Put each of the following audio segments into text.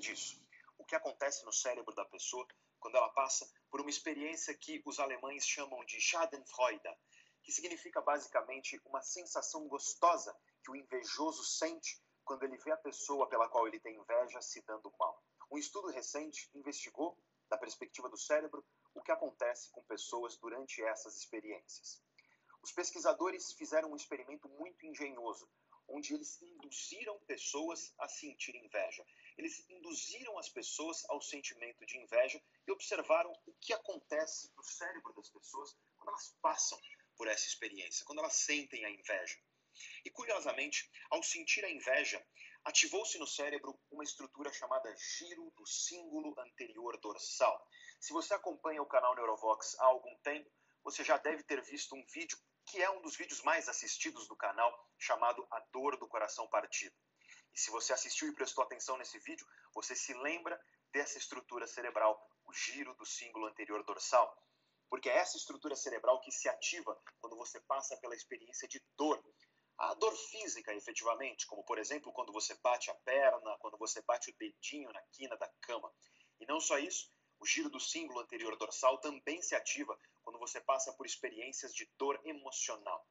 disso? O que acontece no cérebro da pessoa quando ela passa por uma experiência que os alemães chamam de Schadenfreude, que significa basicamente uma sensação gostosa que o invejoso sente quando ele vê a pessoa pela qual ele tem inveja se dando mal. Um estudo recente investigou, da perspectiva do cérebro, o que acontece com pessoas durante essas experiências. Os pesquisadores fizeram um experimento muito engenhoso, onde eles induziram pessoas a sentir inveja. Eles induziram as pessoas ao sentimento de inveja e observaram o que acontece no cérebro das pessoas quando elas passam por essa experiência, quando elas sentem a inveja. E curiosamente, ao sentir a inveja, ativou-se no cérebro uma estrutura chamada giro do símbolo anterior dorsal. Se você acompanha o canal Neurovox há algum tempo, você já deve ter visto um vídeo que é um dos vídeos mais assistidos do canal, chamado A Dor do Coração Partido. E se você assistiu e prestou atenção nesse vídeo, você se lembra dessa estrutura cerebral, o giro do símbolo anterior dorsal. Porque é essa estrutura cerebral que se ativa quando você passa pela experiência de dor. A dor física, efetivamente, como por exemplo quando você bate a perna, quando você bate o dedinho na quina da cama. E não só isso, o giro do símbolo anterior dorsal também se ativa quando você passa por experiências de dor emocional.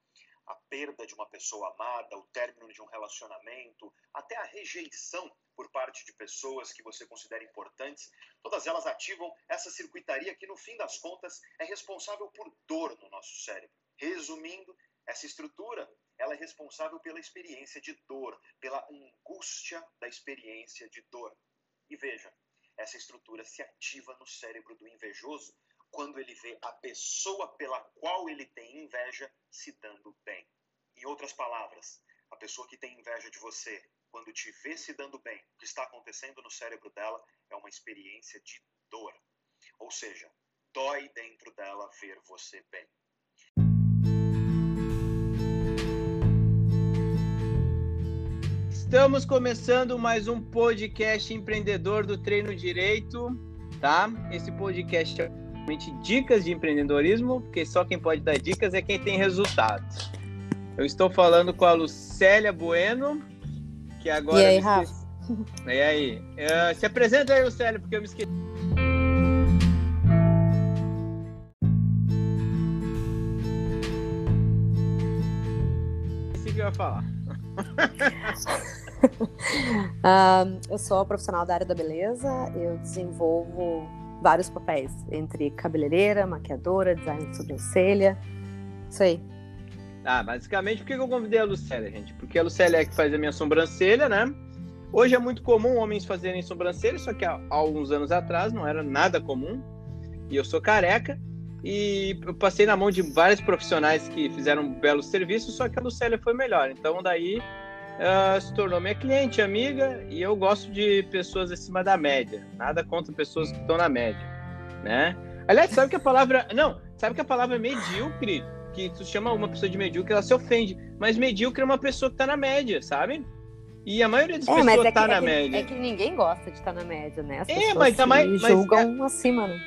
A perda de uma pessoa amada, o término de um relacionamento, até a rejeição por parte de pessoas que você considera importantes, todas elas ativam essa circuitaria que, no fim das contas, é responsável por dor no nosso cérebro. Resumindo, essa estrutura ela é responsável pela experiência de dor, pela angústia da experiência de dor. E veja, essa estrutura se ativa no cérebro do invejoso quando ele vê a pessoa pela qual ele tem inveja se dando bem. Em outras palavras, a pessoa que tem inveja de você, quando te vê se dando bem, o que está acontecendo no cérebro dela é uma experiência de dor. Ou seja, dói dentro dela ver você bem. Estamos começando mais um podcast empreendedor do Treino Direito, tá? Esse podcast é realmente dicas de empreendedorismo, porque só quem pode dar dicas é quem tem resultados. Eu estou falando com a Lucélia Bueno, que agora. E aí, Rafa? E aí? Uh, se apresenta aí, Lucélia, porque eu me esqueci. Esqueci que eu ia falar. uh, eu sou profissional da área da beleza, eu desenvolvo vários papéis, entre cabeleireira, maquiadora, design de sobrancelha, isso aí. Ah, basicamente, por que eu convidei a Lucélia, gente? Porque a Lucélia é que faz a minha sobrancelha, né? Hoje é muito comum homens fazerem sobrancelha, só que há alguns anos atrás não era nada comum. E eu sou careca, e eu passei na mão de vários profissionais que fizeram um belo serviço, só que a Lucélia foi melhor. Então daí uh, se tornou minha cliente, amiga, e eu gosto de pessoas acima da média. Nada contra pessoas que estão na média, né? Aliás, sabe que a palavra... Não, sabe que a palavra medíocre, que tu chama uma pessoa de medíocre, ela se ofende. Mas medíocre é uma pessoa que está na média, sabe? E a maioria das é, pessoas está é na é média. É que ninguém gosta de estar tá na média, né? As é, mas a maioria julgam mas, acima, né?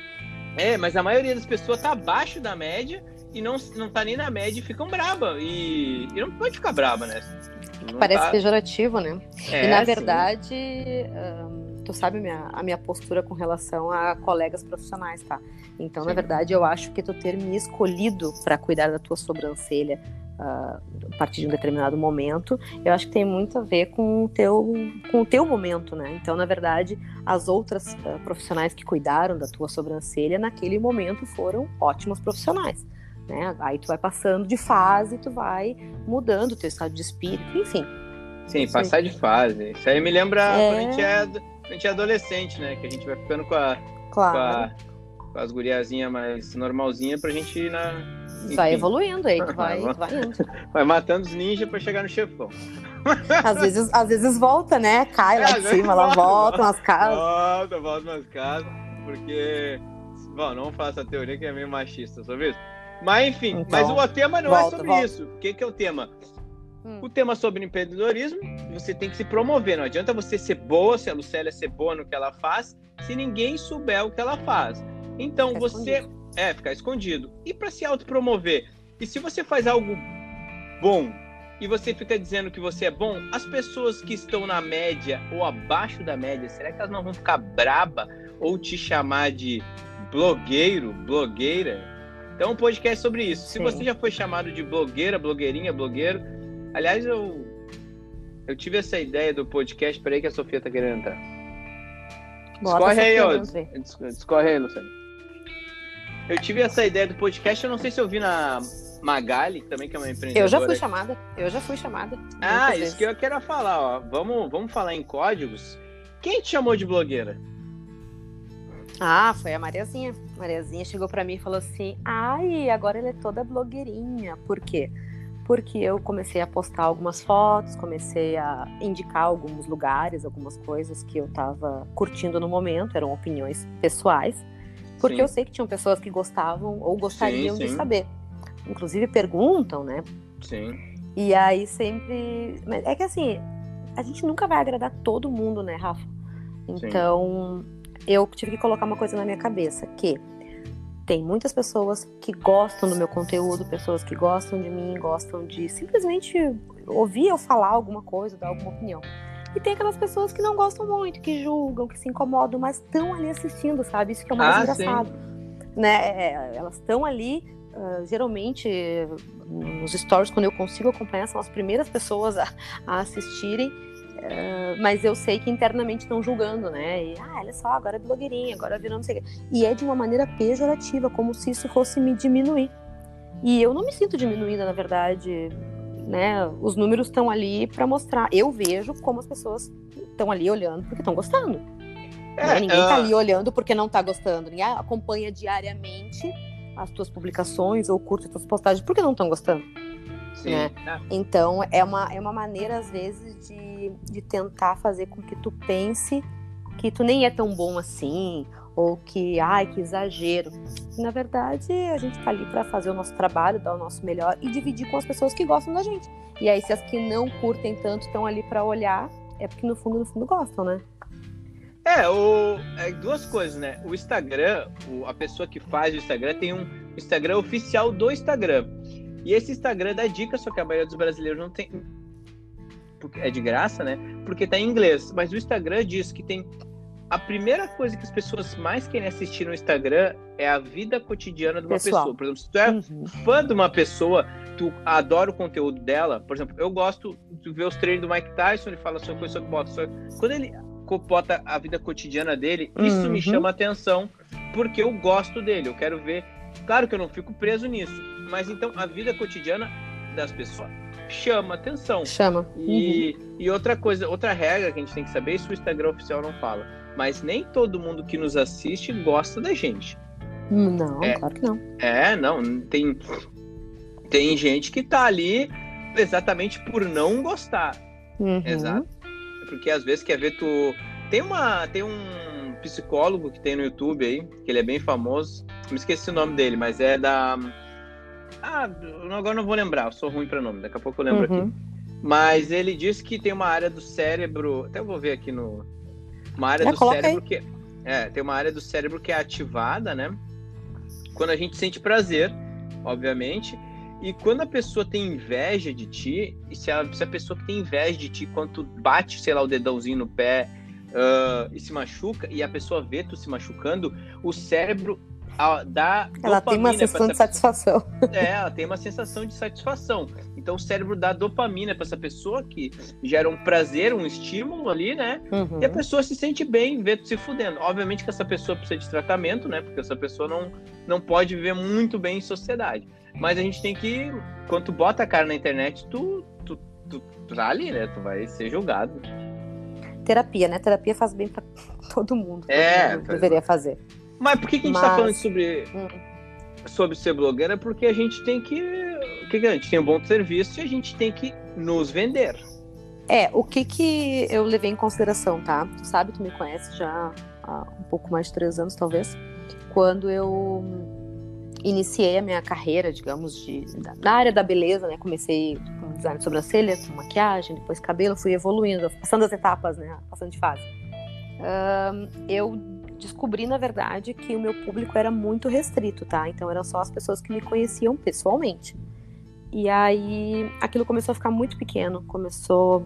É, mas a maioria das pessoas está abaixo da média e não, não tá nem na média e ficam braba. E, e não pode ficar braba, né? Não Parece tá... pejorativo, né? É, e na verdade, tu sabe a minha, a minha postura com relação a colegas profissionais, tá? Então, sim. na verdade, eu acho que tu ter me escolhido para cuidar da tua sobrancelha uh, a partir de um determinado momento, eu acho que tem muito a ver com o teu, com o teu momento, né? Então, na verdade, as outras uh, profissionais que cuidaram da tua sobrancelha naquele momento foram ótimos profissionais. Né? Aí tu vai passando de fase, tu vai mudando o teu estado de espírito, enfim. Sim, passar de fase. Isso aí me lembra é... quando a gente, é, a gente é adolescente, né? Que a gente vai ficando com a, claro. com, a com as guriazinhas mais normalzinha pra gente ir na. Enfim. Vai evoluindo aí, tu vai, vai indo. Vai matando os ninjas pra chegar no chefão. Às vezes, às vezes volta, né? Cai lá é, de cima, ela volta umas casas. Volta, volta umas casas, porque. Bom, não faça a teoria que é meio machista sobre isso. Mas enfim, então, mas o tema não é volta, é sobre volta. isso. O que, que é o tema? Hum. O tema sobre empreendedorismo, você tem que se promover. Não adianta você ser boa, se a Lucélia ser boa no que ela faz, se ninguém souber o que ela faz. Então ficar você escondido. é ficar escondido. E para se autopromover, e se você faz algo bom e você fica dizendo que você é bom, as pessoas que estão na média ou abaixo da média, será que elas não vão ficar braba ou te chamar de blogueiro, blogueira? Então, um podcast sobre isso. Sim. Se você já foi chamado de blogueira, blogueirinha, blogueiro, aliás, eu eu tive essa ideia do podcast, peraí que a Sofia tá querendo entrar. Discorre aí, ó. Discorre aí, Luciano. Eu tive essa ideia do podcast, eu não sei se eu vi na Magali, também que é uma empreendedora. Eu já fui chamada, eu já fui chamada. Ah, isso vezes. que eu quero falar, ó. Vamos, vamos falar em códigos. Quem te chamou de blogueira? Ah, foi a Mariazinha. Mariazinha chegou para mim e falou assim: "Ai, agora ela é toda blogueirinha". Por quê? Porque eu comecei a postar algumas fotos, comecei a indicar alguns lugares, algumas coisas que eu estava curtindo no momento, eram opiniões pessoais, porque sim. eu sei que tinham pessoas que gostavam ou gostariam sim, sim. de saber inclusive perguntam, né? Sim. E aí sempre. É que assim, a gente nunca vai agradar todo mundo, né, Rafa? Então. Eu tive que colocar uma coisa na minha cabeça, que tem muitas pessoas que gostam do meu conteúdo, pessoas que gostam de mim, gostam de simplesmente ouvir eu falar alguma coisa, dar alguma opinião. E tem aquelas pessoas que não gostam muito, que julgam, que se incomodam, mas estão ali assistindo, sabe? Isso que é o mais ah, engraçado. Sim. Né? É, elas estão ali Uh, geralmente nos stories, quando eu consigo acompanhar, são as primeiras pessoas a, a assistirem. Uh, mas eu sei que internamente estão julgando, né? E, ah, olha só, agora é blogueirinha, agora virou não sei o quê. E é de uma maneira pejorativa, como se isso fosse me diminuir. E eu não me sinto diminuída, na verdade. Né? Os números estão ali para mostrar. Eu vejo como as pessoas estão ali olhando porque estão gostando. É, né? Ninguém está uh... ali olhando porque não está gostando. Ninguém acompanha diariamente as tuas publicações ou curte as tuas postagens porque não estão gostando. Sim. Né? É. Então é uma, é uma maneira, às vezes, de, de tentar fazer com que tu pense que tu nem é tão bom assim, ou que, ai, que exagero. Na verdade, a gente tá ali para fazer o nosso trabalho, dar o nosso melhor e dividir com as pessoas que gostam da gente. E aí, se as que não curtem tanto estão ali para olhar, é porque no fundo, no fundo gostam, né? É, o, é, duas coisas, né? O Instagram, o, a pessoa que faz o Instagram tem um Instagram oficial do Instagram. E esse Instagram dá dica, só que a maioria dos brasileiros não tem. É de graça, né? Porque tá em inglês. Mas o Instagram diz que tem. A primeira coisa que as pessoas mais querem assistir no Instagram é a vida cotidiana de uma Pessoal. pessoa. Por exemplo, se tu é uhum. fã de uma pessoa, tu adora o conteúdo dela. Por exemplo, eu gosto de ver os treinos do Mike Tyson, ele fala sobre coisa sobre boxe. Quando ele bota a vida cotidiana dele, isso me uhum. chama atenção, porque eu gosto dele, eu quero ver. Claro que eu não fico preso nisso, mas então a vida cotidiana das pessoas chama atenção. Chama. E, uhum. e outra coisa, outra regra que a gente tem que saber, isso o Instagram oficial não fala, mas nem todo mundo que nos assiste gosta da gente. Não, é, claro que não. É, não, tem, tem gente que tá ali exatamente por não gostar. Uhum. Exato porque às vezes quer ver tu. Tem uma. Tem um psicólogo que tem no YouTube aí, que ele é bem famoso. Me esqueci o nome dele, mas é da. Ah, agora não vou lembrar, eu sou ruim para nome, daqui a pouco eu lembro uhum. aqui. Mas ele diz que tem uma área do cérebro. Até eu vou ver aqui no. Uma área do cérebro aí. que. É, tem uma área do cérebro que é ativada, né? Quando a gente sente prazer, obviamente e quando a pessoa tem inveja de ti, e se a, se a pessoa que tem inveja de ti, quando tu bate, sei lá, o dedãozinho no pé uh, e se machuca, e a pessoa vê tu se machucando, o cérebro uh, dá. Ela tem uma sensação de satisfação. É, ela tem uma sensação de satisfação. Então o cérebro dá dopamina para essa pessoa que gera um prazer, um estímulo ali, né? Uhum. E a pessoa se sente bem, vê se fudendo. Obviamente que essa pessoa precisa de tratamento, né? Porque essa pessoa não, não pode viver muito bem em sociedade. Mas a gente tem que, quando tu bota a cara na internet, tu, tu, tu, tu tá ali, né? Tu vai ser julgado. Terapia, né? Terapia faz bem para todo mundo. É. Mundo deveria fazer. Mas por que, que a gente Mas... tá falando sobre, hum. sobre ser blogueira? Porque a gente tem que. O que, que a gente tem um bom serviço e a gente tem que nos vender. É, o que que eu levei em consideração, tá? Tu sabe, tu me conhece já há um pouco mais de três anos, talvez. Quando eu iniciei a minha carreira, digamos, de, na área da beleza, né? Comecei com design de sobrancelha, com maquiagem, depois cabelo, fui evoluindo, passando as etapas, né? Passando de fase. eu descobri, na verdade, que o meu público era muito restrito, tá? Então eram só as pessoas que me conheciam pessoalmente. E aí aquilo começou a ficar muito pequeno, começou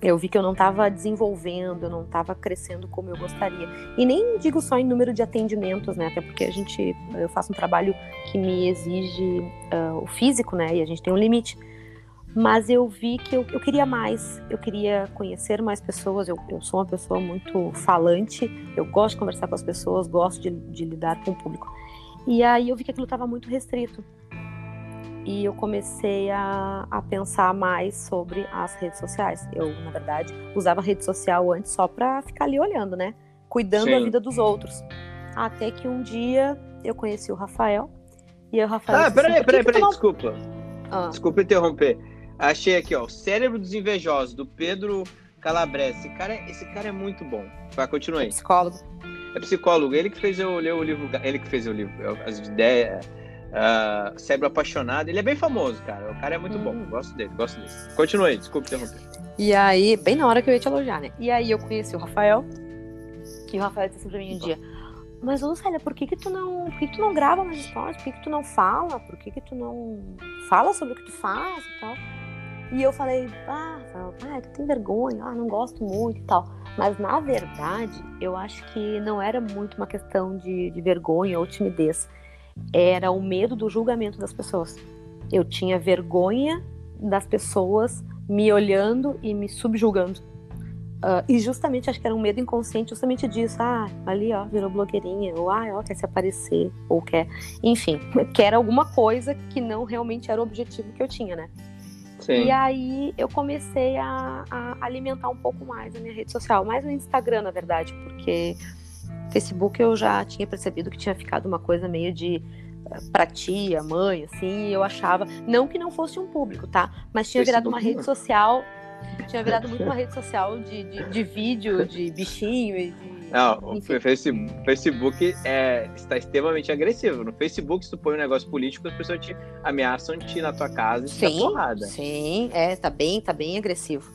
eu vi que eu não estava desenvolvendo, eu não estava crescendo como eu gostaria. E nem digo só em número de atendimentos, né? Até porque a gente, eu faço um trabalho que me exige uh, o físico, né? E a gente tem um limite. Mas eu vi que eu, eu queria mais, eu queria conhecer mais pessoas. Eu, eu, sou uma pessoa muito falante, eu gosto de conversar com as pessoas, gosto de, de lidar com o público. E aí eu vi que aquilo estava muito restrito e eu comecei a, a pensar mais sobre as redes sociais. Eu, na verdade, usava rede social antes só para ficar ali olhando, né? Cuidando Sim. da vida dos outros. Até que um dia eu conheci o Rafael. E o Rafael. Ah, peraí, assim, peraí, peraí, desculpa. Ah. Desculpa interromper. Achei aqui, ó, o Cérebro dos Invejosos, do Pedro Calabrese. Esse cara, é, esse cara é muito bom. Vai, continue aí. É psicólogo. É psicólogo. Ele que fez eu ler o livro. Ele que fez o livro. As ideias Uh, Cérebro Apaixonado. Ele é bem famoso, cara. O cara é muito hum. bom. Gosto dele, gosto dele. Continue aí, desculpe interromper. E aí, bem na hora que eu ia te elogiar, né? E aí eu conheci o Rafael. E o Rafael disse assim pra mim um dia: Mas, Lucélia, por que que tu não, por que que tu não grava mais histórias? Por que que tu não fala? Por que que tu não fala sobre o que tu faz e tal? E eu falei: Ah, ah, tu tem vergonha, ah, não gosto muito e tal. Mas, na verdade, eu acho que não era muito uma questão de, de vergonha ou timidez era o medo do julgamento das pessoas. Eu tinha vergonha das pessoas me olhando e me subjulgando. Uh, e justamente acho que era um medo inconsciente, justamente disso. Ah, ali ó, virou blogueirinha, ou ah, ó, quer se aparecer, ou quer. Enfim, quer alguma coisa que não realmente era o objetivo que eu tinha, né? Sim. E aí eu comecei a, a, alimentar um pouco mais a minha rede social, mais no Instagram, na verdade, porque Facebook eu já tinha percebido que tinha ficado uma coisa meio de eh, pra tia, mãe, assim, eu achava, não que não fosse um público, tá? Mas tinha virado uma rede social, tinha virado muito uma rede social de, de, de vídeo, de bichinho e de não, o Facebook é, está extremamente agressivo. No Facebook, se tu põe um negócio político, as pessoas te ameaçam de ir na tua casa e sim, porrada. Sim, é, tá bem, tá bem agressivo.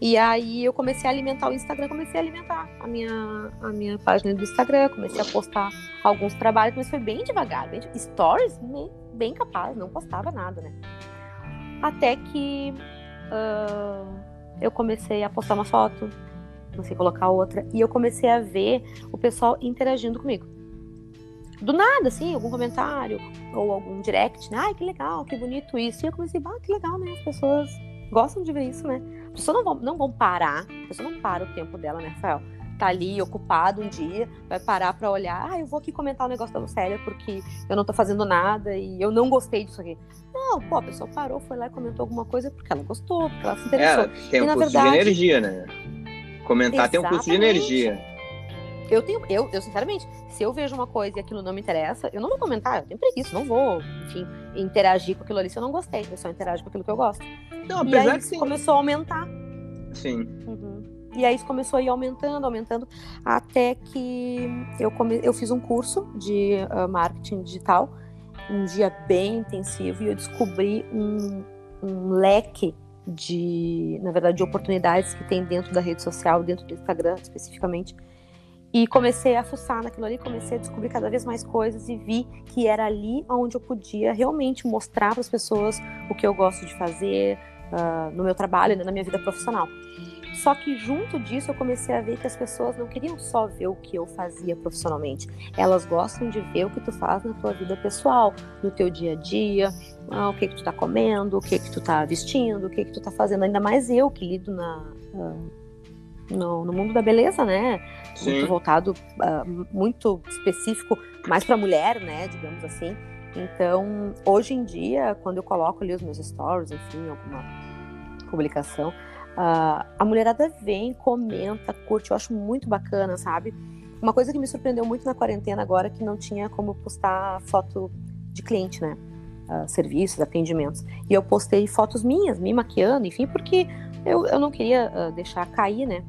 E aí eu comecei a alimentar o Instagram, comecei a alimentar a minha, a minha página do Instagram, comecei a postar alguns trabalhos, mas foi bem devagar, bem, stories bem, bem capaz, não postava nada, né? Até que uh, eu comecei a postar uma foto, comecei a colocar outra, e eu comecei a ver o pessoal interagindo comigo. Do nada, assim, algum comentário ou algum direct, né? Ai, que legal, que bonito isso. E eu comecei, ah, que legal, né? As pessoas gostam de ver isso, né? As pessoas não vão, não vão parar, a pessoa não para o tempo dela, né, Rafael? Tá ali ocupado um dia, vai parar para olhar, ah, eu vou aqui comentar o um negócio da Lucélia porque eu não tô fazendo nada e eu não gostei disso aqui. Não, pô, a pessoa parou, foi lá e comentou alguma coisa porque ela gostou, porque ela se interessou. É, tem um e, custo verdade, de energia, né? Comentar tem um custo de energia. Eu tenho, eu, eu sinceramente, se eu vejo uma coisa e aquilo não me interessa, eu não vou comentar, eu tenho preguiça, não vou, enfim, interagir com aquilo ali se eu não gostei, eu só interajo com aquilo que eu gosto. Não, apesar e aí que começou a aumentar. Sim. Uhum. E aí isso começou a ir aumentando, aumentando, até que eu, come... eu fiz um curso de uh, marketing digital, um dia bem intensivo, e eu descobri um, um leque de, na verdade, de oportunidades que tem dentro da rede social, dentro do Instagram especificamente, e comecei a fuçar naquilo ali, comecei a descobrir cada vez mais coisas e vi que era ali onde eu podia realmente mostrar para as pessoas o que eu gosto de fazer uh, no meu trabalho, né, na minha vida profissional. Só que junto disso eu comecei a ver que as pessoas não queriam só ver o que eu fazia profissionalmente. Elas gostam de ver o que tu faz na tua vida pessoal, no teu dia a dia, ah, o que que tu tá comendo, o que que tu tá vestindo, o que que tu tá fazendo. Ainda mais eu que lido na, uh, no, no mundo da beleza, né? Sim. muito voltado, uh, muito específico, mais para mulher, né, digamos assim. Então, hoje em dia, quando eu coloco ali os meus stories, enfim, alguma publicação, uh, a mulherada vem, comenta, curte, eu acho muito bacana, sabe? Uma coisa que me surpreendeu muito na quarentena agora é que não tinha como postar foto de cliente, né? Uh, serviços, atendimentos. E eu postei fotos minhas, me maquiando, enfim, porque eu, eu não queria uh, deixar cair, né?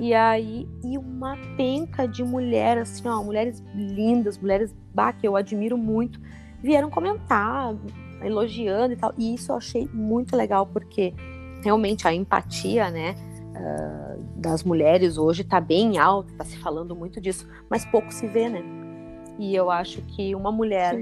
E aí, e uma penca de mulher, assim, ó, mulheres lindas, mulheres bah, que eu admiro muito, vieram comentar, elogiando e tal. E isso eu achei muito legal, porque realmente a empatia, né, uh, das mulheres hoje tá bem alta, tá se falando muito disso, mas pouco se vê, né? E eu acho que uma mulher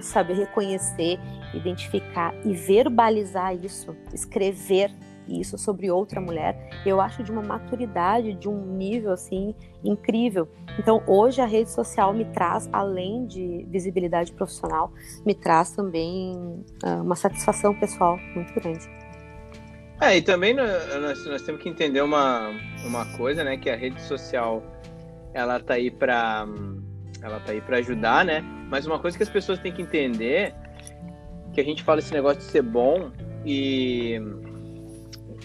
saber reconhecer, identificar e verbalizar isso, escrever isso sobre outra mulher, eu acho de uma maturidade, de um nível assim incrível. Então, hoje a rede social me traz, além de visibilidade profissional, me traz também uh, uma satisfação pessoal muito grande. É, e também nós, nós temos que entender uma, uma coisa, né, que a rede social ela tá aí para ela tá aí para ajudar, né? Mas uma coisa que as pessoas têm que entender que a gente fala esse negócio de ser bom e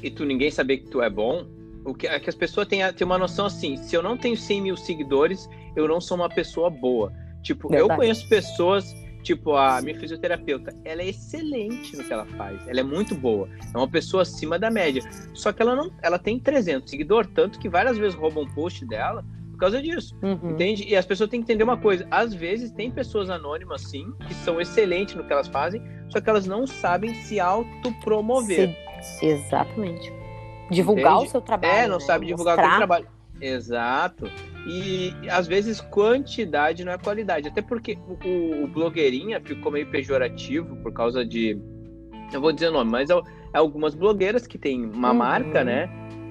e tu ninguém saber que tu é bom, o que, é que as pessoas têm, têm uma noção assim, se eu não tenho 100 mil seguidores, eu não sou uma pessoa boa. Tipo, Verdade. eu conheço pessoas, tipo, a minha fisioterapeuta, ela é excelente no que ela faz, ela é muito boa, é uma pessoa acima da média, só que ela não, ela tem 300 seguidores, tanto que várias vezes roubam post dela, por causa disso, uhum. entende? E as pessoas têm que entender uma coisa, às vezes tem pessoas anônimas, sim, que são excelentes no que elas fazem, só que elas não sabem se autopromover. Exatamente. Divulgar Entende? o seu trabalho. É, não né? sabe divulgar Mostrar. o seu trabalho. Exato. E às vezes quantidade não é qualidade. Até porque o, o blogueirinha ficou meio pejorativo por causa de. Eu vou dizer o nome, mas é, é algumas blogueiras que tem uma uhum. marca, né?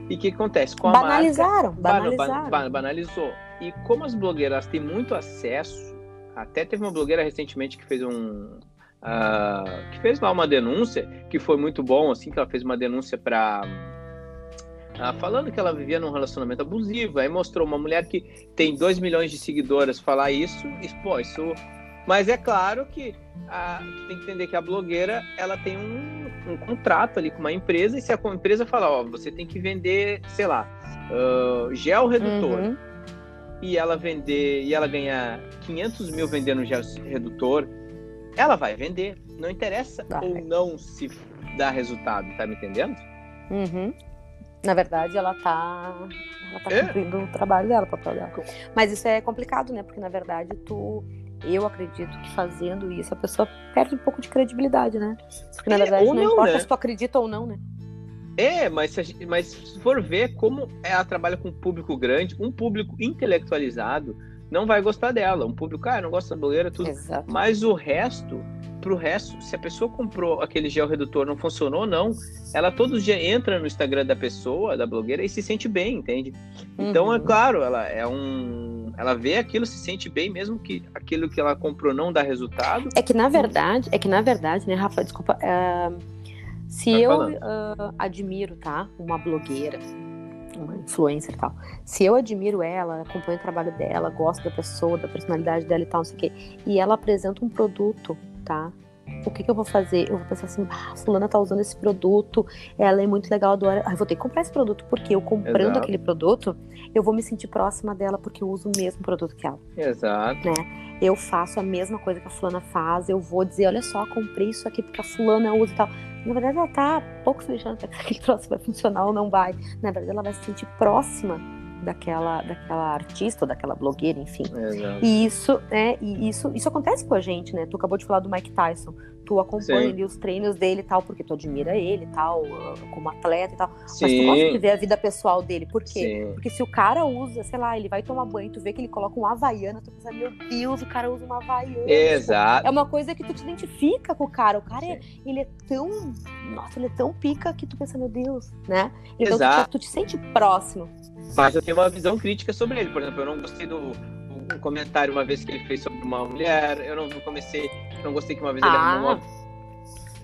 E o que acontece? Com a banalizaram, marca, banalizaram. Ban, ban, banalizou. E como as blogueiras têm muito acesso, até teve uma blogueira recentemente que fez um, uh, que fez lá uma denúncia, que foi muito bom, assim, que ela fez uma denúncia para ah, falando que ela vivia num relacionamento abusivo, aí mostrou uma mulher que tem 2 milhões de seguidoras falar isso, e, pô, isso... Mas é claro que uh, tem que entender que a blogueira, ela tem um, um, contrato ali com uma empresa, e se a empresa falar, ó, você tem que vender, sei lá, uh, gel redutor, uhum. e ela vender, e ela ganhar 500 mil vendendo gel redutor, ela vai vender. Não interessa vai. ou não se dá resultado, tá me entendendo? Uhum. Na verdade, ela tá, ela tá é. cumprindo o trabalho dela, o papel dela. Mas isso é complicado, né? Porque na verdade tu. Eu acredito que fazendo isso a pessoa perde um pouco de credibilidade, né? Porque na é, verdade não, não, importa né? se tu acredita ou não, né? É, mas se, mas se for ver como ela trabalha com um público grande, um público intelectualizado, não vai gostar dela. Um público, ah, não gosta da blogueira, tudo. Exato. Mas o resto, pro resto, se a pessoa comprou aquele gel redutor, não funcionou, não, ela todos os dias entra no Instagram da pessoa, da blogueira, e se sente bem, entende? Uhum. Então, é uhum. claro, ela é um. Ela vê aquilo, se sente bem, mesmo que aquilo que ela comprou não dá resultado. É que na verdade, é que na verdade, né, Rafa, desculpa. Uh, se eu uh, admiro, tá? Uma blogueira uma influencer e tal. Se eu admiro ela, acompanho o trabalho dela, gosto da pessoa, da personalidade dela e tal, não sei o quê, e ela apresenta um produto, tá? O que, que eu vou fazer? Eu vou pensar assim, ah, fulana tá usando esse produto, ela é muito legal, adoro. Ah, eu vou ter que comprar esse produto, porque eu comprando Exato. aquele produto, eu vou me sentir próxima dela, porque eu uso o mesmo produto que ela. Exato. Né? Eu faço a mesma coisa que a fulana faz, eu vou dizer, olha só, comprei isso aqui porque a fulana usa e tal. Na verdade, ela tá pouco se lixando se aquele troço vai funcionar ou não vai. Na verdade, ela vai se sentir próxima daquela, daquela artista ou daquela blogueira, enfim. E isso, é, e isso, isso acontece com a gente, né? Tu acabou de falar do Mike Tyson. Tu acompanha ali os treinos dele e tal, porque tu admira ele e tal, como atleta e tal. Sim. Mas tu gosta de ver a vida pessoal dele. Por quê? Sim. Porque se o cara usa, sei lá, ele vai tomar banho, tu vê que ele coloca um Havaiana, tu pensa, meu Deus, o cara usa uma Havaiana. Exato. É uma coisa que tu te identifica com o cara. O cara, é, ele é tão. Nossa, ele é tão pica que tu pensa, meu Deus, né? Então tu te, tu te sente próximo. Mas eu tenho uma visão crítica sobre ele. Por exemplo, eu não gostei do um comentário uma vez que ele fez sobre uma mulher. Eu não comecei, não gostei que uma vez ah. ele uma...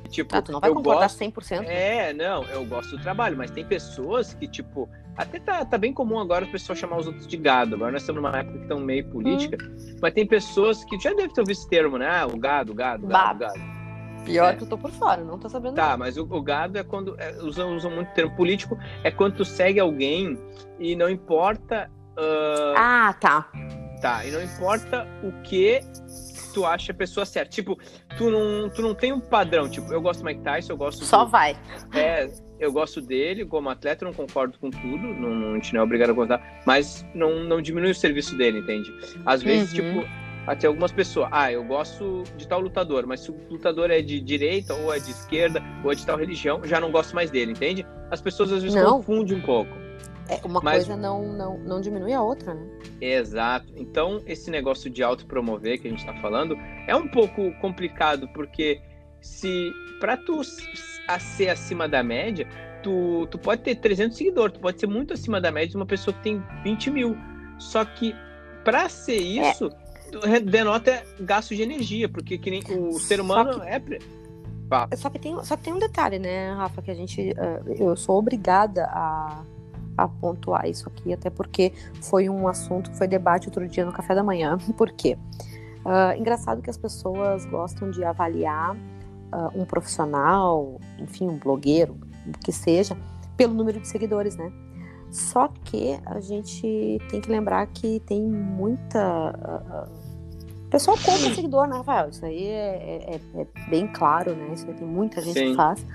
Tipo, ah, tu não vai eu concordar gosto... 100%. É, não, eu gosto do trabalho, mas tem pessoas que, tipo, até tá, tá bem comum agora as pessoas chamar os outros de gado. Agora nós estamos numa época que estão meio política, hum. mas tem pessoas que já devem ter ouvido esse termo, né? Ah, o gado, gado, gado, gado. Pior é. que eu tô por fora, não tô sabendo. Tá, mas o, o gado é quando. É, usam, usam muito termo político, é quando tu segue alguém e não importa. Uh... Ah, tá. Tá, e não importa o que tu acha a pessoa certa. Tipo, tu não, tu não tem um padrão. Tipo, eu gosto do Mike Tyson, eu gosto. Só do... vai. É, eu gosto dele como atleta, não concordo com tudo, não, a gente não é obrigado a gostar, mas não, não diminui o serviço dele, entende? Às vezes, uhum. tipo, até algumas pessoas, ah, eu gosto de tal lutador, mas se o lutador é de direita, ou é de esquerda, ou é de tal religião, já não gosto mais dele, entende? As pessoas às vezes não. confundem um pouco. É, uma Mas... coisa não, não, não diminui a outra, né? Exato. Então, esse negócio de autopromover que a gente está falando é um pouco complicado, porque se para tu ser acima da média, tu, tu pode ter 300 seguidores, tu pode ser muito acima da média de uma pessoa que tem 20 mil. Só que para ser é. isso, é. denota gasto de energia, porque que nem o ser humano que... é só que, tem, só que tem um detalhe, né, Rafa, que a gente. Uh, eu sou obrigada a, a pontuar isso aqui, até porque foi um assunto que foi debate outro dia no café da manhã. Por quê? Uh, engraçado que as pessoas gostam de avaliar uh, um profissional, enfim, um blogueiro, o que seja, pelo número de seguidores, né? Só que a gente tem que lembrar que tem muita. Uh, o pessoal compra seguidor, né, Rafael? Isso aí é, é, é, bem claro, né? Isso aí tem muita gente Sim. que faz.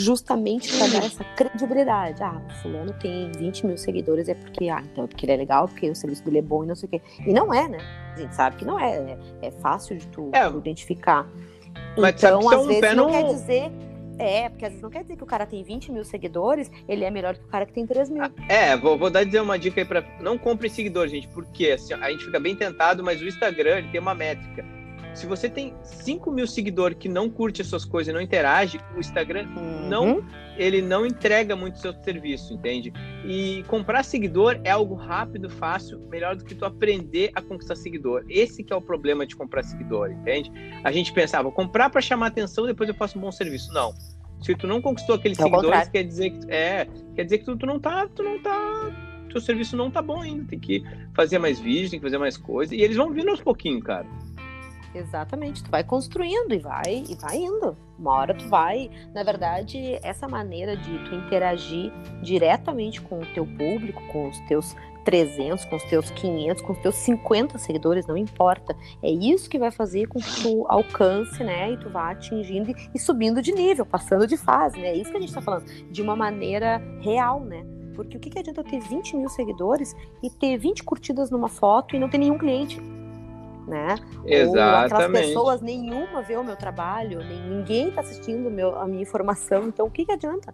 Justamente para dar essa credibilidade. Ah, o fulano tem 20 mil seguidores, é porque, ah, então é porque ele é legal, porque o serviço dele é bom e não sei o quê. E não é, né? A gente sabe que não é. É, é fácil de tu, é. tu identificar. Mas então, às vezes, não quer dizer é, porque às vezes não quer dizer que o cara tem 20 mil seguidores, ele é melhor que o cara que tem 3 mil. É, vou, vou dar dizer uma dica aí pra. Não compre seguidores, gente, porque assim, a gente fica bem tentado, mas o Instagram ele tem uma métrica. Se você tem 5 mil seguidores que não curte as suas coisas e não interage, o Instagram uhum. não ele não entrega muito seu serviço, entende? E comprar seguidor é algo rápido, fácil, melhor do que tu aprender a conquistar seguidor. Esse que é o problema de comprar seguidor, entende? A gente pensava, comprar para chamar atenção, depois eu faço um bom serviço. Não. Se tu não conquistou aqueles é seguidores, quer dizer que é, quer dizer que tu, tu não tá, tu não tá, teu serviço não tá bom ainda. Tem que fazer mais vídeos, tem que fazer mais coisas e eles vão vindo aos pouquinhos, cara. Exatamente, tu vai construindo e vai e vai indo. Uma hora tu vai, na verdade, essa maneira de tu interagir diretamente com o teu público, com os teus 300, com os teus 500, com os teus 50 seguidores, não importa. É isso que vai fazer com que tu alcance, né, e tu vá atingindo e subindo de nível, passando de fase, né? É isso que a gente tá falando, de uma maneira real, né? Porque o que, que adianta eu ter 20 mil seguidores e ter 20 curtidas numa foto e não ter nenhum cliente? Né? Exatamente. Ou aquelas pessoas, nenhuma vê o meu trabalho, ninguém tá assistindo meu, a minha informação, então o que, que adianta?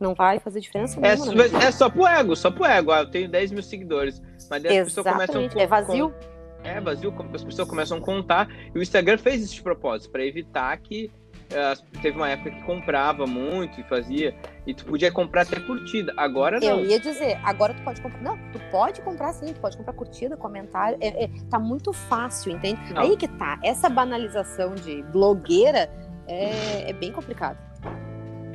Não vai fazer diferença é, nenhuma. É, é só pro ego, só pro ego. Ah, eu tenho 10 mil seguidores. Mas daí as pessoas começam a, É vazio. Com, é vazio, as pessoas começam a contar. E o Instagram fez esse propósito, para evitar que teve uma época que comprava muito e fazia, e tu podia comprar até curtida. Agora não. Eu ia dizer, agora tu pode comprar. Não, tu pode comprar sim, tu pode comprar curtida, comentário. É, é tá muito fácil, entende? Não. Aí que tá. Essa banalização de blogueira é, é bem complicado.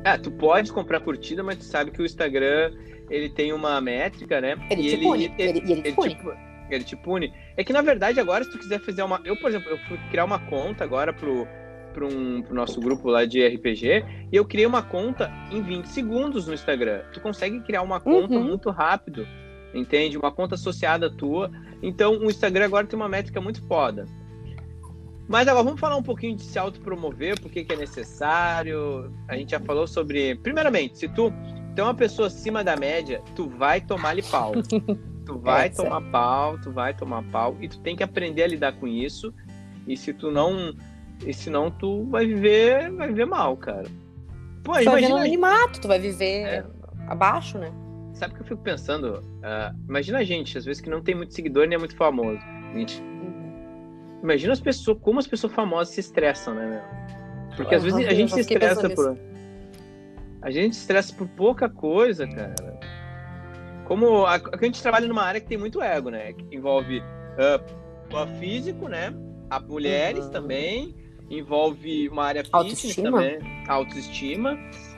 É, tu pode comprar curtida, mas tu sabe que o Instagram ele tem uma métrica, né? Ele e te ele, pune. Ele, ele, ele, te pune. Te, ele te pune. É que na verdade agora se tu quiser fazer uma, eu por exemplo, eu fui criar uma conta agora pro para um, o nosso grupo lá de RPG e eu criei uma conta em 20 segundos no Instagram. Tu consegue criar uma conta uhum. muito rápido, entende? Uma conta associada à tua. Então o Instagram agora tem uma métrica muito foda. Mas agora vamos falar um pouquinho de se autopromover, por que é necessário. A gente já falou sobre. Primeiramente, se tu tem uma pessoa acima da média, tu vai tomar-lhe pau. tu vai tomar pau, tu vai tomar pau, e tu tem que aprender a lidar com isso. E se tu não e senão tu vai viver, vai viver mal, cara. Pô, tu imagina... vai animato, tu vai viver é. abaixo, né? Sabe o que eu fico pensando? Uh, imagina a gente, às vezes que não tem muito seguidor nem é muito famoso. Gente... Uhum. Imagina as pessoas, como as pessoas famosas se estressam, né, meu? Porque às vezes a gente se estressa por. A gente se estressa por pouca coisa, cara. Como a, a gente trabalha numa área que tem muito ego, né? Que envolve uh, físico, né? A mulheres uhum. também, envolve uma área fitness também, autoestima,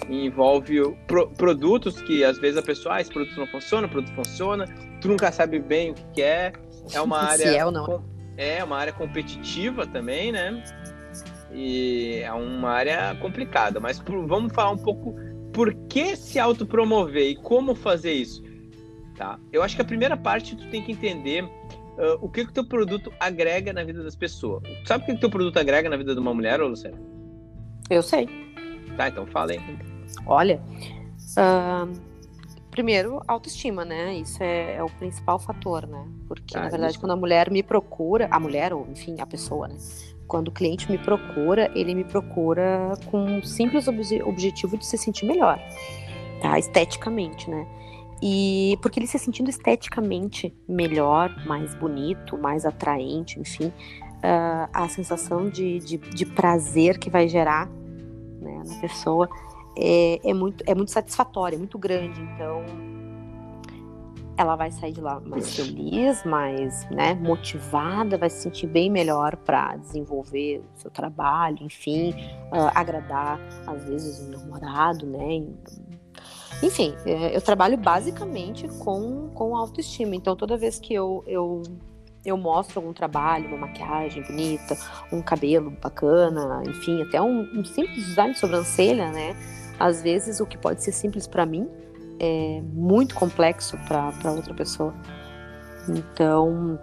envolve pro, produtos que às vezes a pessoa, ah, esse produto não funciona, o produto funciona, tu nunca sabe bem o que é, é uma área é ou não. É uma área competitiva também, né? E é uma área complicada, mas por, vamos falar um pouco por que se autopromover e como fazer isso, tá? Eu acho que a primeira parte tu tem que entender uh, o que o teu produto agrega na vida das pessoas. Sabe o que o teu produto agrega na vida de uma mulher, Luciana? Eu sei. Tá, então fala aí. Olha, uh, primeiro, autoestima, né? Isso é, é, o principal fator, né? Porque, ah, na verdade, isso. quando a mulher me procura, a mulher, ou enfim, a pessoa, né? Quando o cliente me procura, ele me procura com um simples obje objetivo de se sentir melhor, tá? Esteticamente, né? E porque ele se sentindo esteticamente melhor, mais bonito, mais atraente, enfim, uh, a sensação de, de, de, prazer que vai gerar né, na pessoa é, é, muito, é muito satisfatória, é muito grande. Então, ela vai sair de lá mais feliz, mais né, motivada, vai se sentir bem melhor para desenvolver o seu trabalho, enfim, uh, agradar às vezes o namorado, né? Enfim, é, eu trabalho basicamente com, com autoestima. Então, toda vez que eu, eu, eu mostro algum trabalho, uma maquiagem bonita, um cabelo bacana, enfim, até um, um simples design de sobrancelha, né? Às vezes, o que pode ser simples para mim é muito complexo para outra pessoa. Então,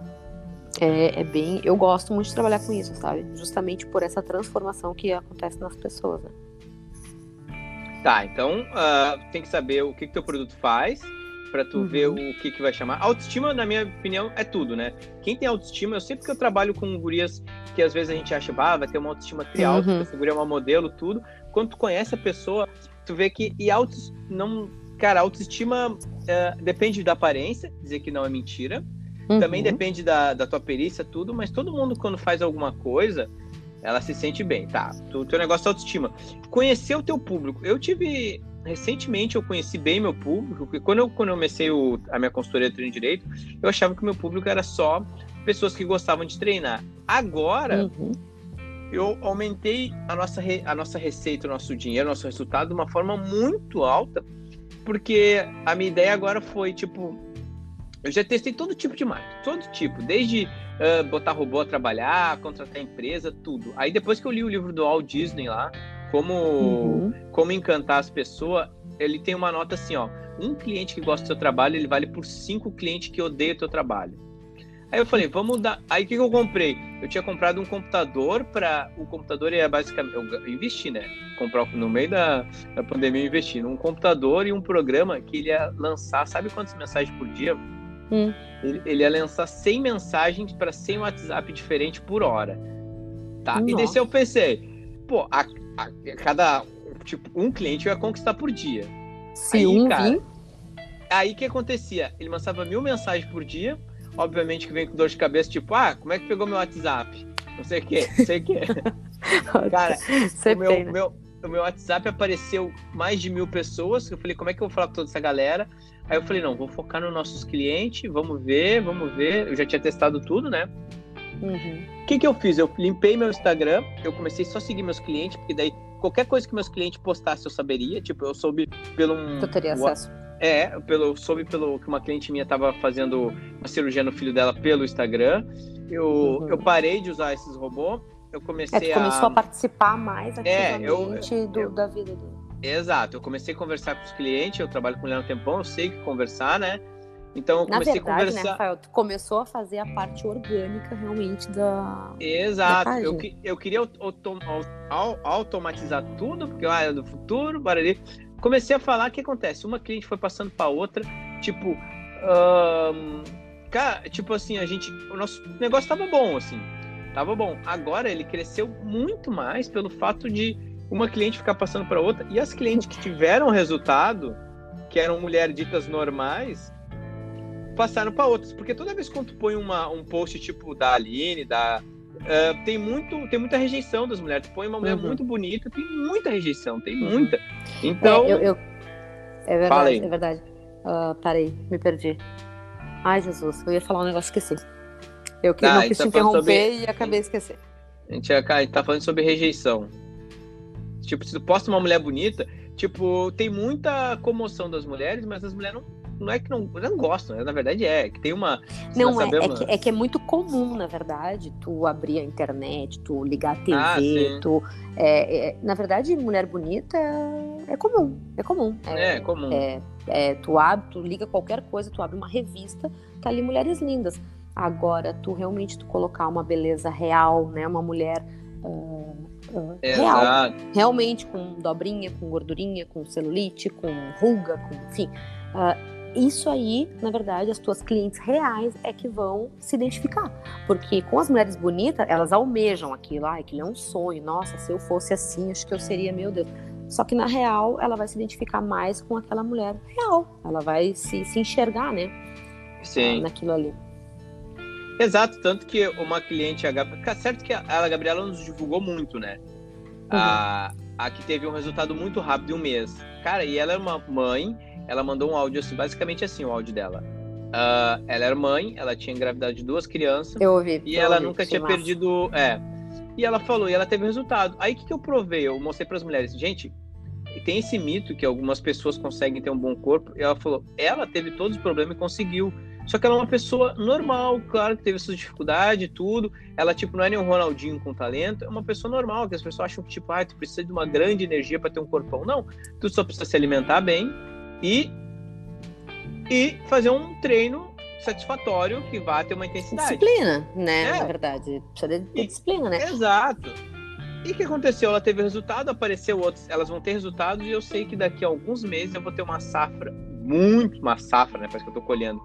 é, é, bem. Eu gosto muito de trabalhar com isso, sabe? Justamente por essa transformação que acontece nas pessoas, né? Tá, então uh, tem que saber o que, que teu produto faz para tu uhum. ver o que, que vai chamar. Autoestima, na minha opinião, é tudo, né? Quem tem autoestima, eu sempre que eu trabalho com gurias que às vezes a gente acha, ah, vai ter uma autoestima trial, uhum. essa guria é uma modelo, tudo. Quando tu conhece a pessoa, tu vê que. E auto, não, cara, autoestima é, depende da aparência, dizer que não é mentira. Uhum. Também depende da, da tua perícia, tudo, mas todo mundo, quando faz alguma coisa, ela se sente bem, tá? O teu negócio é autoestima. Conhecer o teu público. Eu tive. Recentemente eu conheci bem meu público, porque quando eu, quando eu comecei o, a minha consultoria de treino direito, eu achava que o meu público era só pessoas que gostavam de treinar. Agora, uhum. eu aumentei a nossa, a nossa receita, o nosso dinheiro, o nosso resultado de uma forma muito alta, porque a minha ideia agora foi, tipo, eu já testei todo tipo de marketing, todo tipo, desde uh, botar robô a trabalhar, contratar empresa, tudo. Aí depois que eu li o livro do Walt Disney lá, como, uhum. como encantar as pessoas, ele tem uma nota assim, ó, um cliente que gosta do seu trabalho, ele vale por cinco clientes que odeiam o teu trabalho. Aí eu falei, vamos dar. Aí o que, que eu comprei? Eu tinha comprado um computador para. O computador é basicamente. Eu investi, né? Comprar no meio da, da pandemia, eu investi num computador e um programa que ele ia lançar, sabe quantas mensagens por dia? Hum. Ele, ele, ia lançar 100 mensagens para 100 WhatsApp diferentes por hora. Tá? Nossa. E desse eu pensei, pô, a, a, a, cada. Tipo, um cliente eu ia conquistar por dia. Se aí, um cara. Aí o que acontecia? Ele lançava mil mensagens por dia. Obviamente que vem com dor de cabeça, tipo, ah, como é que pegou meu WhatsApp? Não sei o que, não sei o que. cara, o meu, né? meu, o meu WhatsApp apareceu mais de mil pessoas. Eu falei, como é que eu vou falar com toda essa galera? Aí eu falei, não, vou focar nos nossos clientes, vamos ver, vamos ver. Eu já tinha testado tudo, né? O uhum. que, que eu fiz? Eu limpei meu Instagram, eu comecei só a seguir meus clientes, porque daí qualquer coisa que meus clientes postassem eu saberia. Tipo, eu soube pelo um. Tu teria acesso. É, pelo, soube pelo que uma cliente minha estava fazendo uma cirurgia no filho dela pelo Instagram. Eu, uhum. eu parei de usar esses robôs. Eu comecei é, tu começou a... a participar mais ativamente é, eu, do, eu, da vida dele. Exato, eu comecei a conversar com os clientes, eu trabalho com ele há um tempão, eu sei que conversar, né? Então eu comecei verdade, a né, conversar. Né, Rafael, tu começou a fazer a parte orgânica realmente da. Exato, da eu, eu queria autom automatizar tudo, porque eu era do futuro, barulho. Comecei a falar o que acontece. Uma cliente foi passando para outra, tipo. Um, cara, tipo assim, a gente. O nosso negócio tava bom, assim. Tava bom. Agora ele cresceu muito mais pelo fato de uma cliente ficar passando para outra. E as clientes que tiveram resultado, que eram mulheres ditas normais, passaram para outras. Porque toda vez que tu põe uma, um post tipo da Aline, da. Uh, tem, muito, tem muita rejeição das mulheres. Tu põe uma mulher uhum. muito bonita, tem muita rejeição, tem uhum. muita. Então. É, eu, eu... é verdade, é verdade. Uh, parei, me perdi. Ai, Jesus, eu ia falar um negócio esqueci. Eu que, ah, não quis tá te interromper sobre... e acabei esquecendo. A gente, a gente tá falando sobre rejeição. Tipo, se tu posta uma mulher bonita, tipo, tem muita comoção das mulheres, mas as mulheres não não é que não, não gostam, né? na verdade é, que tem uma. Não, é, é, que, é, que, é muito comum, na verdade, tu abrir a internet, tu ligar a TV, ah, tu. É, é, na verdade, mulher bonita é comum, é comum. É, é comum. É, é, tu abre, tu liga qualquer coisa, tu abre uma revista, tá ali mulheres lindas. Agora, tu realmente tu colocar uma beleza real, né? Uma mulher. Uh, real. Realmente com dobrinha, com gordurinha, com celulite, com ruga, com, enfim. Uh, isso aí, na verdade, as tuas clientes reais é que vão se identificar. Porque com as mulheres bonitas, elas almejam aquilo. Ah, aquilo é um sonho. Nossa, se eu fosse assim, acho que eu seria, meu Deus. Só que na real, ela vai se identificar mais com aquela mulher real. Ela vai se, se enxergar, né? Sim. Naquilo ali. Exato, tanto que uma cliente, a Gab... certo que a Gabriela nos divulgou muito, né? Uhum. A, a que teve um resultado muito rápido em um mês. Cara, e ela é uma mãe, ela mandou um áudio assim, basicamente assim o áudio dela. Uh, ela era mãe, ela tinha engravidado de duas crianças. Eu ouvi. E eu ela ouvi, nunca tinha massa. perdido. É. E ela falou, e ela teve resultado. Aí o que, que eu provei? Eu mostrei para as mulheres, gente, tem esse mito que algumas pessoas conseguem ter um bom corpo. E ela falou, ela teve todos os problemas e conseguiu. Só que ela é uma pessoa normal, claro que teve suas dificuldades e tudo. Ela, tipo, não é nem um Ronaldinho com talento, é uma pessoa normal, que as pessoas acham que, tipo, ah, tu precisa de uma grande energia para ter um corpão. Não, tu só precisa se alimentar bem e, e fazer um treino satisfatório que vá ter uma intensidade. Disciplina, né? É. Na verdade. Precisa de e, disciplina, né? Exato. E o que aconteceu? Ela teve resultado, apareceu outros, elas vão ter resultados e eu sei que daqui a alguns meses eu vou ter uma safra, muito uma safra, né? Parece que eu tô colhendo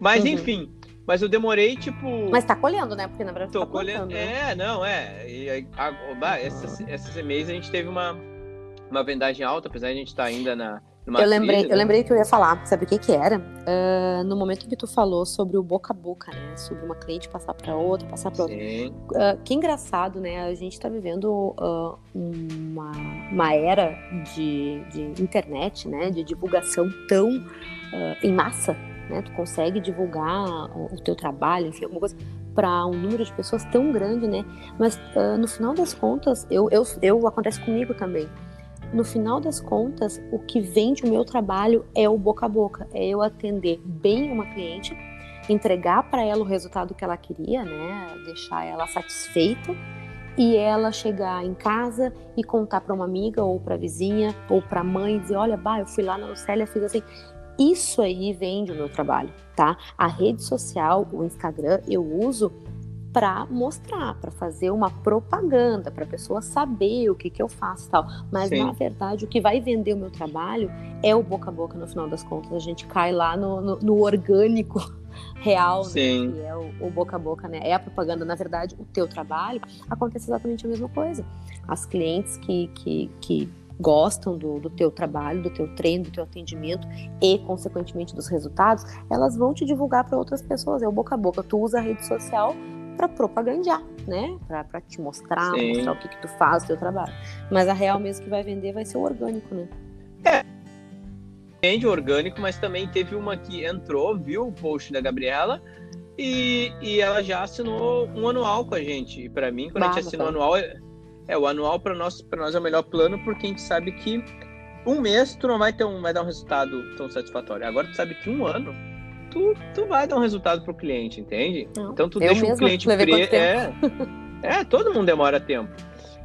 mas, uhum. enfim. Mas eu demorei, tipo. Mas tá colhendo, né? Porque na verdade tô tá colhendo. Né? É, não, é. E a, a, essa, essa mês a gente teve uma, uma vendagem alta, apesar de a gente estar tá ainda na. eu lembrei, eu né? lembrei que eu ia falar, sabe o que que era? Uh, no momento que tu falou sobre o boca a boca, né? Sobre uma cliente passar para outra, passar para outra. Uh, que engraçado, né? A gente está vivendo uh, uma, uma era de, de internet, né? De divulgação tão em massa, né? Tu consegue divulgar o teu trabalho, enfim, alguma coisa para um número de pessoas tão grande, né? Mas uh, no final das contas, eu, eu, eu acontece comigo também. No final das contas, o que vende o meu trabalho é o boca a boca, é eu atender bem uma cliente, entregar para ela o resultado que ela queria, né? Deixar ela satisfeita e ela chegar em casa e contar para uma amiga ou para vizinha ou para mãe dizer, olha, bah, eu fui lá na Lucélia, fiz assim. Isso aí vende o meu trabalho, tá? A rede social, o Instagram, eu uso para mostrar, para fazer uma propaganda, para a pessoa saber o que, que eu faço tal. Mas Sim. na verdade, o que vai vender o meu trabalho é o boca a boca no final das contas. A gente cai lá no, no, no orgânico real, né, que é o, o, boca a boca, né? É a propaganda. Na verdade, o teu trabalho acontece exatamente a mesma coisa. As clientes que, que, que gostam do, do teu trabalho, do teu treino, do teu atendimento e, consequentemente, dos resultados, elas vão te divulgar para outras pessoas. É o boca a boca. Tu usa a rede social para propagandear, né? Para te mostrar, Sim. mostrar o que, que tu faz, o teu trabalho. Mas a real mesmo que vai vender vai ser o orgânico, né? É. Vende orgânico, mas também teve uma que entrou, viu o post da Gabriela e, e ela já assinou um anual com a gente. E para mim, quando bah, a gente assinou o anual, é, o anual para nós, nós é o melhor plano porque a gente sabe que um mês tu não vai ter um, vai dar um resultado tão satisfatório. Agora tu sabe que um ano tu, tu vai dar um resultado pro cliente, entende? Não, então tu deixa o cliente preso. É, é, todo mundo demora tempo.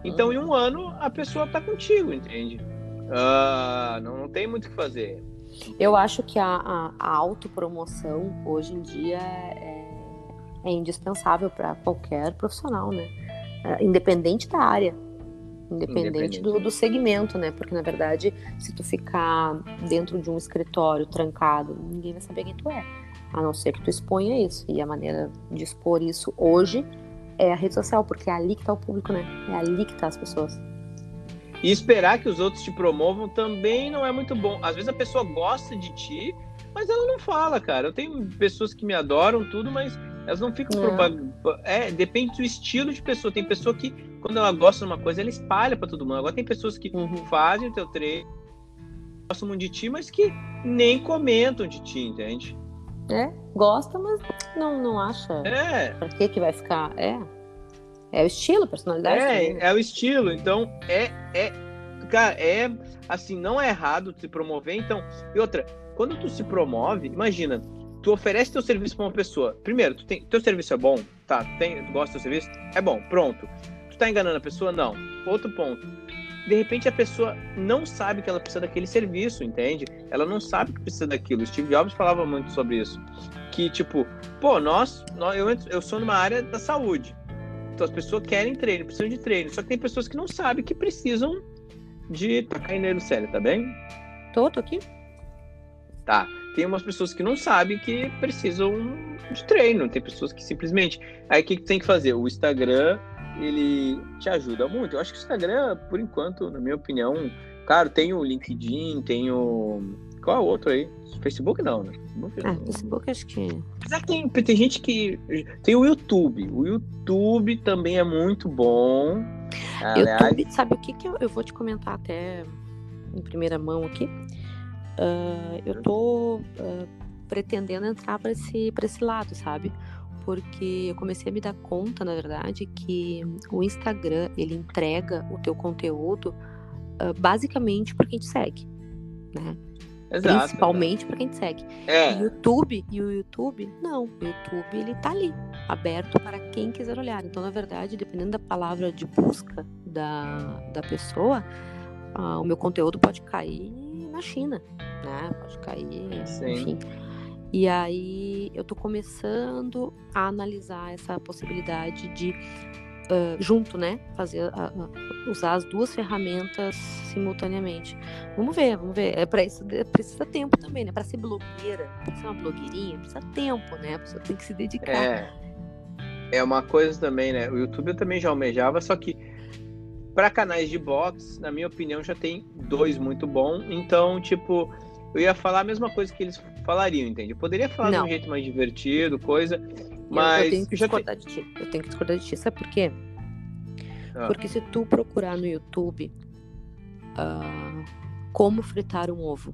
Então, em um ano, a pessoa tá contigo, entende? Uh, não, não tem muito o que fazer. Eu acho que a, a, a autopromoção hoje em dia é, é indispensável para qualquer profissional, né? É, independente da área, independente, independente. Do, do, segmento, né? Porque na verdade, se tu ficar dentro de um escritório trancado, ninguém vai saber quem tu é, a não ser que tu exponha isso. E a maneira de expor isso hoje é a rede social, porque é ali que tá o público, né? É ali que tá as pessoas. E esperar que os outros te promovam também não é muito bom. Às vezes a pessoa gosta de ti, mas ela não fala, cara. Eu tenho pessoas que me adoram, tudo, mas elas não ficam é. propagando. É, depende do estilo de pessoa. Tem pessoa que, quando ela gosta de uma coisa, ela espalha para todo mundo. Agora tem pessoas que uhum. fazem o teu treino, gostam muito de ti, mas que nem comentam de ti, entende? É, gosta, mas não, não acha. É. Pra que que vai ficar? É. É o estilo, personalidade. É, também. é o estilo. Então, é, é. Cara, é. Assim, não é errado se promover. Então, e outra, quando tu se promove, imagina, tu oferece teu serviço para uma pessoa. Primeiro, tu tem, teu serviço é bom? Tá, tu, tem, tu gosta do teu serviço? É bom, pronto. Tu tá enganando a pessoa? Não. Outro ponto. De repente a pessoa não sabe que ela precisa daquele serviço, entende? Ela não sabe que precisa daquilo. O Steve Jobs falava muito sobre isso. Que, tipo, pô, nós, nós eu, eu sou numa área da saúde. Então as pessoas querem treino, precisam de treino. Só que tem pessoas que não sabem que precisam de. Tá caindo aí no sério, tá bem? Tô, tô aqui. Tá tem umas pessoas que não sabem que precisam de treino, tem pessoas que simplesmente. Aí o que, que tem que fazer? O Instagram, ele te ajuda muito. Eu acho que o Instagram, por enquanto, na minha opinião, Cara, tem o LinkedIn, tem o. Qual é o outro aí? Facebook não, né? Facebook, ah, Facebook acho que. Apesar que tem, tem gente que. Tem o YouTube. O YouTube também é muito bom. Aliás... YouTube, sabe o que, que eu, eu vou te comentar até em primeira mão aqui? Uh, eu tô uh, pretendendo entrar para esse, esse lado, sabe? Porque eu comecei a me dar conta, na verdade, que o Instagram ele entrega o teu conteúdo uh, basicamente para quem te segue, né? Exato, Principalmente para quem te segue. É. O YouTube e o YouTube, não. O YouTube ele tá ali, aberto para quem quiser olhar. Então, na verdade, dependendo da palavra de busca da, da pessoa, o meu conteúdo pode cair na China, né? Pode cair, Sim. enfim. E aí eu tô começando a analisar essa possibilidade de uh, junto, né? Fazer uh, usar as duas ferramentas simultaneamente. Vamos ver, vamos ver. É para isso precisa tempo também, né? Para ser blogueira, para ser uma blogueirinha, precisa tempo, né? A pessoa tem que se dedicar. É, é uma coisa também, né? O YouTube eu também já almejava, só que para canais de box, na minha opinião, já tem dois muito bons. Então, tipo, eu ia falar a mesma coisa que eles falariam, entende? Eu poderia falar Não. de um jeito mais divertido, coisa, mas... Eu, eu tenho que discordar de ti. Eu tenho que discordar de ti. Sabe por quê? Ah. Porque se tu procurar no YouTube uh, como fritar um ovo,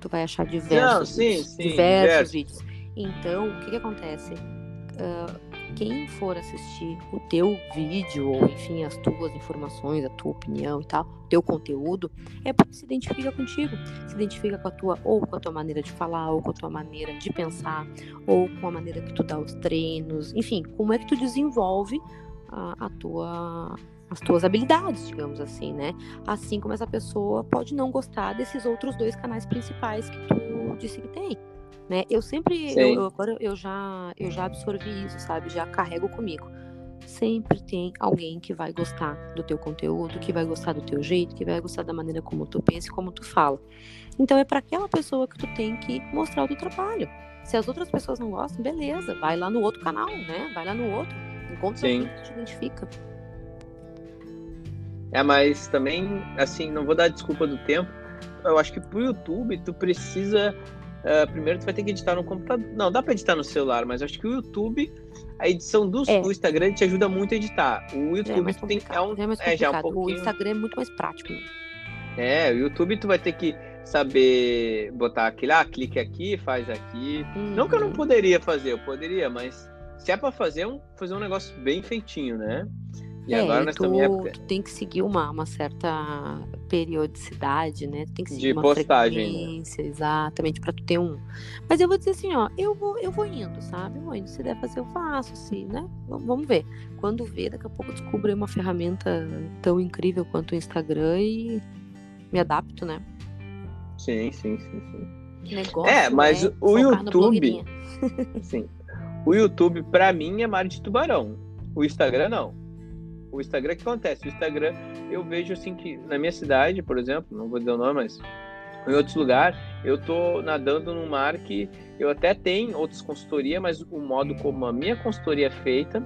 tu vai achar diversos, Não, sim, vídeos, sim, diversos, diversos vídeos. Então, o que, que acontece? Uh, quem for assistir o teu vídeo, ou enfim, as tuas informações, a tua opinião e tal, teu conteúdo, é porque se identifica contigo. Se identifica com a tua, ou com a tua maneira de falar, ou com a tua maneira de pensar, ou com a maneira que tu dá os treinos, enfim, como é que tu desenvolve a, a tua as tuas habilidades, digamos assim, né? Assim como essa pessoa pode não gostar desses outros dois canais principais que tu disse que tem né? Eu sempre, eu, eu, agora eu já, eu já absorvi isso, sabe? Já carrego comigo. Sempre tem alguém que vai gostar do teu conteúdo, que vai gostar do teu jeito, que vai gostar da maneira como tu pensa e como tu fala. Então é para aquela pessoa que tu tem que mostrar o teu trabalho. Se as outras pessoas não gostam, beleza, vai lá no outro canal, né? Vai lá no outro, encontra alguém que te identifica. É, mas também, assim, não vou dar desculpa do tempo. Eu acho que pro YouTube tu precisa Uh, primeiro tu vai ter que editar no computador. Não, dá para editar no celular, mas acho que o YouTube, a edição do é. Instagram te ajuda muito a editar. O YouTube é tem é um, é, é já um pouquinho... O Instagram é muito mais prático. É, o YouTube tu vai ter que saber botar aquele, ah, clique aqui, faz aqui. Hum. Não que eu não uhum. poderia fazer, eu poderia, mas se é para fazer um, fazer um negócio bem feitinho, né? E é, agora nós tu, época... tu tem que seguir uma, uma certa periodicidade, né? Tu tem que de uma postagem, né? frequência, né? exatamente, para tu ter um. Mas eu vou dizer assim, ó, eu vou, eu vou indo, sabe? Eu vou indo. Se der fazer, eu faço, assim, né? Vamos ver. Quando ver, daqui a pouco eu descubro uma ferramenta tão incrível quanto o Instagram e me adapto, né? Sim, sim, sim, sim. Negócio é, mas é o YouTube. sim. O YouTube, para mim, é mar de tubarão. O Instagram, não o Instagram, o que acontece? O Instagram, eu vejo assim que na minha cidade, por exemplo, não vou dizer o nome, mas em outros lugares, eu tô nadando num mar que eu até tenho outras consultorias, mas o modo como a minha consultoria é feita,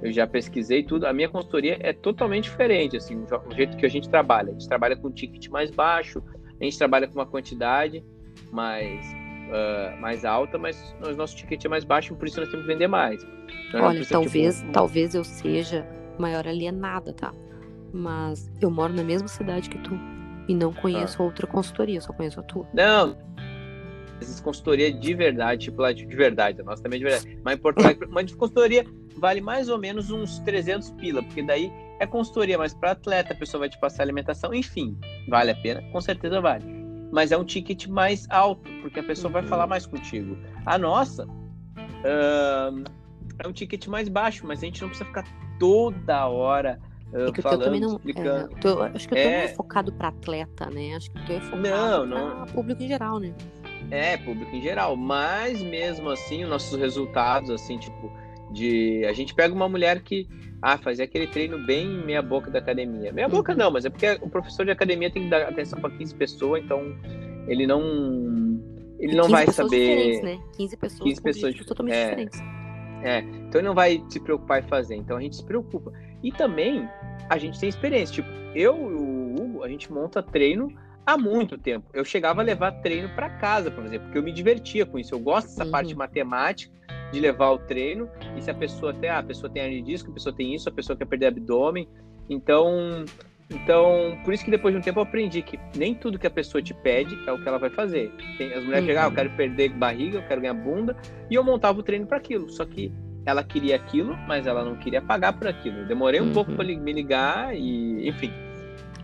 eu já pesquisei tudo, a minha consultoria é totalmente diferente, assim, o jeito que a gente trabalha. A gente trabalha com ticket mais baixo, a gente trabalha com uma quantidade mais, uh, mais alta, mas o nosso ticket é mais baixo, por isso nós temos que vender mais. Olha, talvez, tipo, talvez eu seja maior alienada, tá? Mas eu moro na mesma cidade que tu e não conheço ah. outra consultoria, só conheço a tua. Não, existe consultoria de verdade, tipo lá de, verdade, a nossa também é de verdade. Mas em Porto Alegre, uma consultoria vale mais ou menos uns 300 pila, porque daí é consultoria, mas para atleta a pessoa vai te passar alimentação, enfim, vale a pena, com certeza vale. Mas é um ticket mais alto, porque a pessoa uhum. vai falar mais contigo. A nossa uh, é um ticket mais baixo, mas a gente não precisa ficar toda hora uh, é que falando, também não, explicando. É, tô, acho que eu tô é... focado para atleta, né? Acho que eu tô focado não, não. público em geral, né? É, público em geral. Mas mesmo assim, os nossos resultados, assim, tipo, de. A gente pega uma mulher que ah, fazia aquele treino bem meia boca da academia. Meia uhum. boca não, mas é porque o professor de academia tem que dar atenção para 15 pessoas, então ele não. Ele não vai saber. Né? 15 pessoas, 15 pessoas totalmente é, diferentes. É, então ele não vai se preocupar em fazer. Então a gente se preocupa. E também a gente tem experiência. Tipo, eu e o Hugo, a gente monta treino há muito tempo. Eu chegava a levar treino para casa para fazer, porque eu me divertia com isso. Eu gosto dessa uhum. parte matemática de levar o treino. E se a pessoa tem, ah, a pessoa tem hernia de disco, a pessoa tem isso, a pessoa quer perder abdômen. Então, então, por isso que depois de um tempo eu aprendi que nem tudo que a pessoa te pede é o que ela vai fazer. Tem, as mulheres uhum. chegam, ah, eu quero perder barriga, eu quero ganhar bunda, e eu montava o treino para aquilo. Só que ela queria aquilo, mas ela não queria pagar por aquilo. Eu demorei um uhum. pouco para me ligar e, enfim.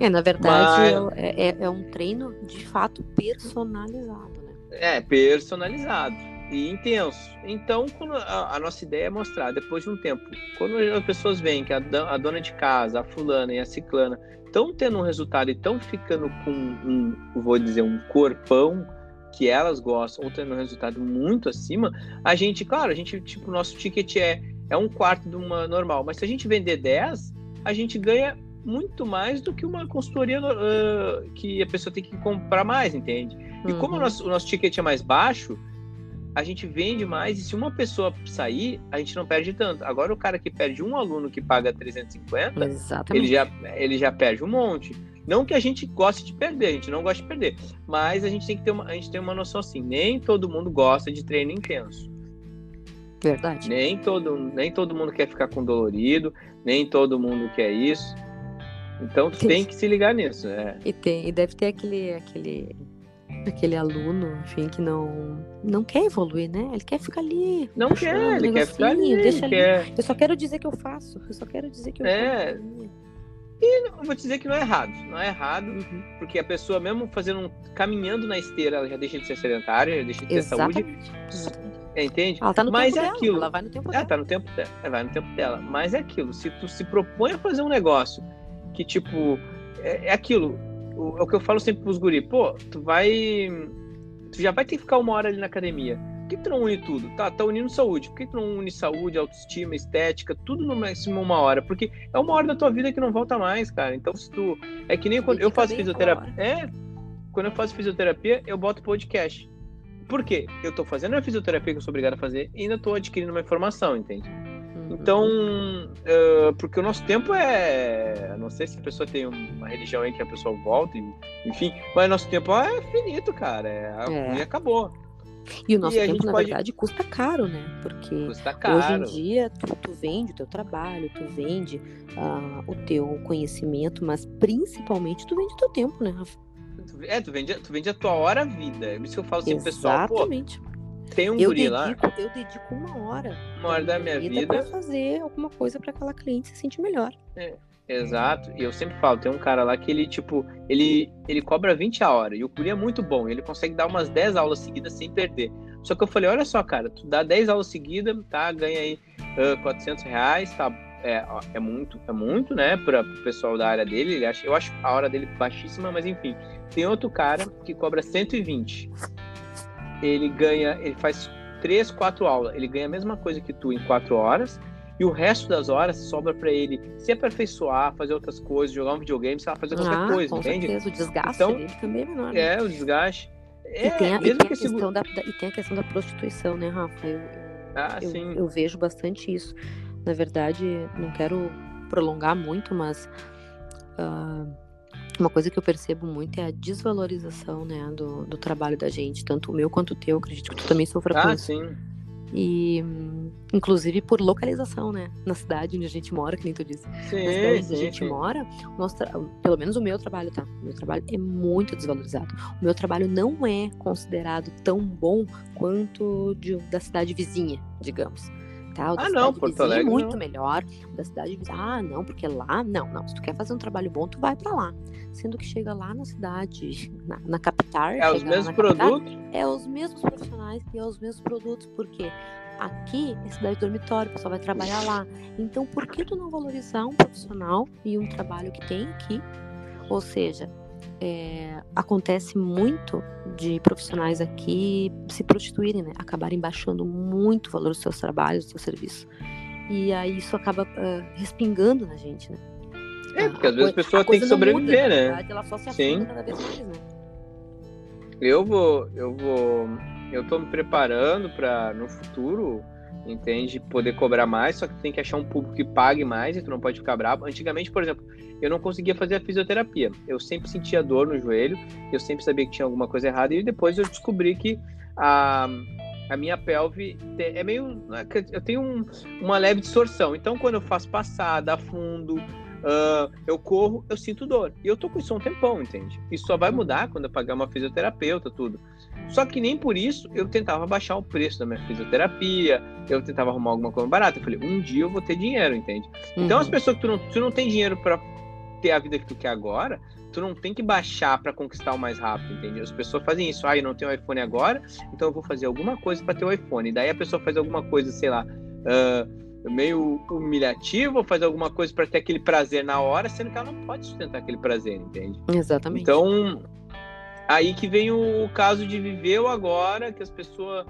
É, na verdade, mas... é, é, é um treino de fato personalizado, né? É, personalizado e intenso. Então, a, a, nossa ideia é mostrar, depois de um tempo, quando as pessoas veem que a, a dona de casa, a fulana e a ciclana estão tendo um resultado e estão ficando com um, vou dizer, um corpão que elas gostam ou tendo um resultado muito acima, a gente, claro, a gente, tipo, o nosso ticket é, é um quarto de uma normal, mas se a gente vender 10, a gente ganha muito mais do que uma consultoria uh, que a pessoa tem que comprar mais, entende? E como o uhum. nosso, o nosso ticket é mais baixo, a gente vende mais e se uma pessoa sair, a gente não perde tanto. Agora o cara que perde um aluno que paga 350, Exatamente. ele já, ele já perde um monte. Não que a gente goste de perder, a gente não gosta de perder, mas a gente tem que ter uma, a gente tem uma noção assim, nem todo mundo gosta de treino intenso. Verdade. Nem todo, nem todo mundo quer ficar com dolorido, nem todo mundo quer isso. Então tu tem que se ligar nisso. É. E tem, e deve ter aquele, aquele aquele aluno, enfim, que não não quer evoluir, né? Ele quer ficar ali. Não quer, ele quer ficar ali. Deixa quer... ali. Eu só quero dizer que eu faço. Eu só quero dizer que eu é. faço. E vou te dizer que não é errado. Não é errado, uhum. porque a pessoa, mesmo fazendo um, caminhando na esteira, ela já deixa de ser sedentária, já deixa de ter Exatamente. saúde. É, entende? Ela tá no Mas tempo é dela. aquilo. Ela vai no tempo dela. Ela tá no tempo dela. Ela vai no tempo dela. Mas é aquilo. Se tu se propõe a fazer um negócio que, tipo, é, é aquilo. O, é o que eu falo sempre pros guri. Pô, tu vai Tu já vai ter que ficar uma hora ali na academia. Por que tu não une tudo? Tá, tá unindo saúde. Por que tu não une saúde, autoestima, estética, tudo no máximo uma hora? Porque é uma hora da tua vida que não volta mais, cara. Então, se tu. É que nem quando eu faço fisioterapia. É. Quando eu faço fisioterapia, eu boto podcast. Por quê? Eu tô fazendo a fisioterapia que eu sou obrigado a fazer e ainda tô adquirindo uma informação, entende? Então, uh, porque o nosso tempo é. Não sei se a pessoa tem uma religião aí que a pessoa volta, enfim, mas nosso tempo é finito, cara. É, é. E acabou. E o nosso e tempo, na pode... verdade, custa caro, né? Porque hoje em dia tu, tu vende o teu trabalho, tu vende uh, o teu conhecimento, mas principalmente tu vende o teu tempo, né, Rafa? É, tu vende, tu vende a tua hora vida. É isso que eu falo assim, pessoal, pô, tem um eu guri dedico, lá. Eu dedico uma hora. Uma hora da minha vida. Pra fazer alguma coisa para aquela cliente se sentir melhor. É, exato. E eu sempre falo, tem um cara lá que ele, tipo, ele, ele cobra 20 a hora. E o guri é muito bom. Ele consegue dar umas 10 aulas seguidas sem perder. Só que eu falei, olha só, cara, tu dá 10 aulas seguidas, tá? Ganha aí uh, 400 reais, tá? É, é muito, é muito, né, para o pessoal da área dele. Ele acha, eu acho a hora dele baixíssima, mas enfim. Tem outro cara que cobra 120 ele ganha, ele faz três, quatro aulas, ele ganha a mesma coisa que tu em quatro horas, e o resto das horas sobra para ele se aperfeiçoar, fazer outras coisas, jogar um videogame, sei lá, fazer qualquer ah, coisa, com entende? Certeza. O desgaste então, dele também é menor. Né? É, o desgaste. É, e, tem a, e, tem a questão da, da, e tem a questão da prostituição, né, Rafa? Eu, ah, eu, sim. eu vejo bastante isso. Na verdade, não quero prolongar muito, mas uh, uma coisa que eu percebo muito é a desvalorização, né, do, do trabalho da gente, tanto o meu quanto o teu, acredito que tu também sofra com ah, isso. sim. E, inclusive, por localização, né, na cidade onde a gente mora, que nem tu disse. Sim, na cidade onde a gente sim. mora, nosso pelo menos o meu trabalho, tá? O meu trabalho é muito desvalorizado. O meu trabalho não é considerado tão bom quanto de, da cidade vizinha, digamos tal, da ah, não, Porto Alegre, muito não. melhor. Da cidade vizinha, ah, não, porque lá, não, não. Se tu quer fazer um trabalho bom, tu vai para lá. Sendo que chega lá na cidade, na, na capital. É os mesmos produtos? Capital, é os mesmos profissionais e é os mesmos produtos, porque aqui é cidade dormitório, o pessoal vai trabalhar lá. Então, por que tu não valorizar um profissional e um trabalho que tem aqui? Ou seja, é, acontece muito de profissionais aqui se prostituírem, né? Acabarem baixando muito o valor dos seus trabalhos, do seu serviço. E aí isso acaba uh, respingando na gente, né? É, porque às vezes a pessoa tem que sobreviver, muda, né? Verdade, ela só se Sim. cada vez mais, né? Eu vou, eu vou, eu tô me preparando para no futuro entende? Poder cobrar mais, só que tem que achar um público que pague mais e tu não pode ficar bravo. Antigamente, por exemplo, eu não conseguia fazer a fisioterapia. Eu sempre sentia dor no joelho, eu sempre sabia que tinha alguma coisa errada e depois eu descobri que a, a minha pelve é meio. Eu tenho um, uma leve distorção. Então, quando eu faço passada, fundo, uh, eu corro, eu sinto dor. E eu tô com isso há um tempão, entende? Isso só vai mudar quando eu pagar uma fisioterapeuta, tudo. Só que nem por isso eu tentava baixar o preço da minha fisioterapia, eu tentava arrumar alguma coisa barata. Eu falei, um dia eu vou ter dinheiro, entende? Uhum. Então, as pessoas que tu não, tu não tem dinheiro para ter a vida que tu quer agora, tu não tem que baixar para conquistar o mais rápido, entende? As pessoas fazem isso, ah, eu não tenho iPhone agora, então eu vou fazer alguma coisa para ter o iPhone. Daí a pessoa faz alguma coisa, sei lá, uh, meio humilhativa, ou faz alguma coisa para ter aquele prazer na hora, sendo que ela não pode sustentar aquele prazer, entende? Exatamente. Então, aí que vem o caso de viver o agora, que as pessoas.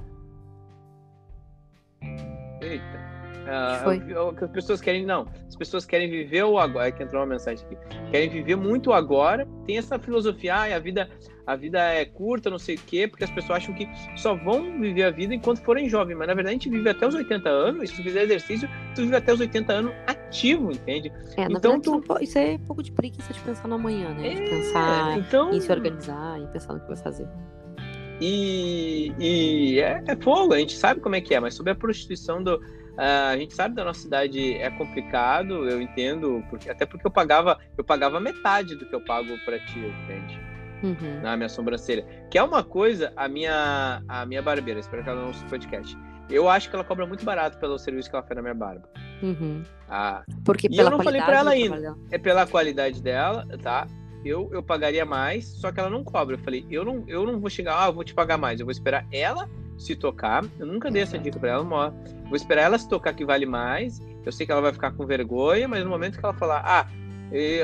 Eita. Uh, que as pessoas querem, não, as pessoas querem viver o agora, é que entrou uma mensagem aqui, querem viver muito agora, tem essa filosofia, ah, a vida, a vida é curta, não sei o quê, porque as pessoas acham que só vão viver a vida enquanto forem jovens, mas na verdade a gente vive até os 80 anos, e se tu fizer exercício, tu vive até os 80 anos ativo, entende? É, então tu... isso é um pouco de preguiça de pensar no amanhã, né? De é, pensar então... em se organizar, em pensar no que vai fazer. E, e é, é, fogo, a gente sabe como é que é, mas sobre a prostituição do, Uh, a gente sabe da nossa cidade é complicado, eu entendo, porque, até porque eu pagava, eu pagava metade do que eu pago para ti, entende? Uhum. Na minha sobrancelha. Que é uma coisa, a minha, a minha barbeira, espero que ela não ouça o podcast. Eu acho que ela cobra muito barato pelo serviço que ela faz na minha barba. Uhum. Ah, porque e eu não falei para ela ainda. É pela qualidade dela, tá? Eu, eu pagaria mais, só que ela não cobra. Eu falei, eu não, eu não vou chegar, ah, eu vou te pagar mais. Eu vou esperar ela se tocar. Eu nunca dei essa dica para ela, mó. Vou esperar ela se tocar que vale mais. Eu sei que ela vai ficar com vergonha, mas no momento que ela falar, ah,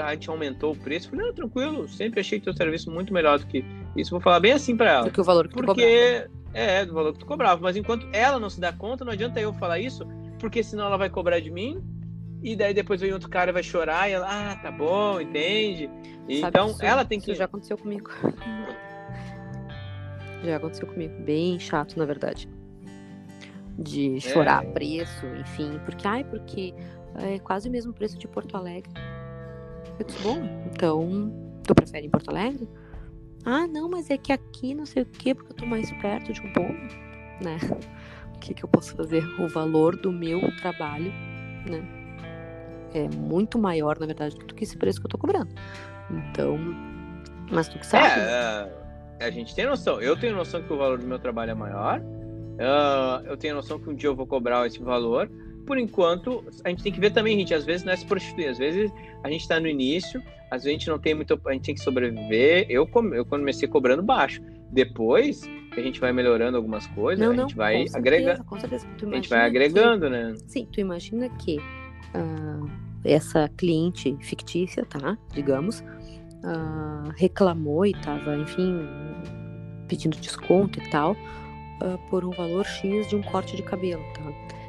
a gente aumentou o preço, eu falei, não, tranquilo, sempre achei teu serviço muito melhor do que isso. Vou falar bem assim para ela. Do que o valor que porque, tu. É, do valor que tu cobrava. Mas enquanto ela não se dá conta, não adianta eu falar isso, porque senão ela vai cobrar de mim. E daí depois vem outro cara vai chorar e ela, ah, tá bom, entende? então isso, ela tem que. Isso já aconteceu comigo. Já aconteceu comigo. Bem chato, na verdade. De chorar é. preço, enfim. Porque, ai, porque é quase o mesmo preço de Porto Alegre. Eu disse, bom, então, tu prefere em Porto Alegre? Ah, não, mas é que aqui não sei o quê, porque eu tô mais perto de um bom, né? O que, que eu posso fazer? O valor do meu trabalho, né? É muito maior, na verdade, do que esse preço que eu tô cobrando. Então, mas tu que sabe. É, a gente tem noção. Eu tenho noção que o valor do meu trabalho é maior. Uh, eu tenho noção que um dia eu vou cobrar esse valor. Por enquanto, a gente tem que ver também, gente. Às vezes não é se prostituir. Às vezes a gente está no início. Às vezes a gente não tem muito. A gente tem que sobreviver. Eu, eu comecei cobrando baixo. Depois que a gente vai melhorando algumas coisas, não, a gente vai agregando. A gente vai agregando, que, né? Sim, tu imagina que uh, essa cliente fictícia, tá? Digamos, uh, reclamou e estava, enfim, pedindo desconto e tal, uh, por um valor X de um corte de cabelo, tá?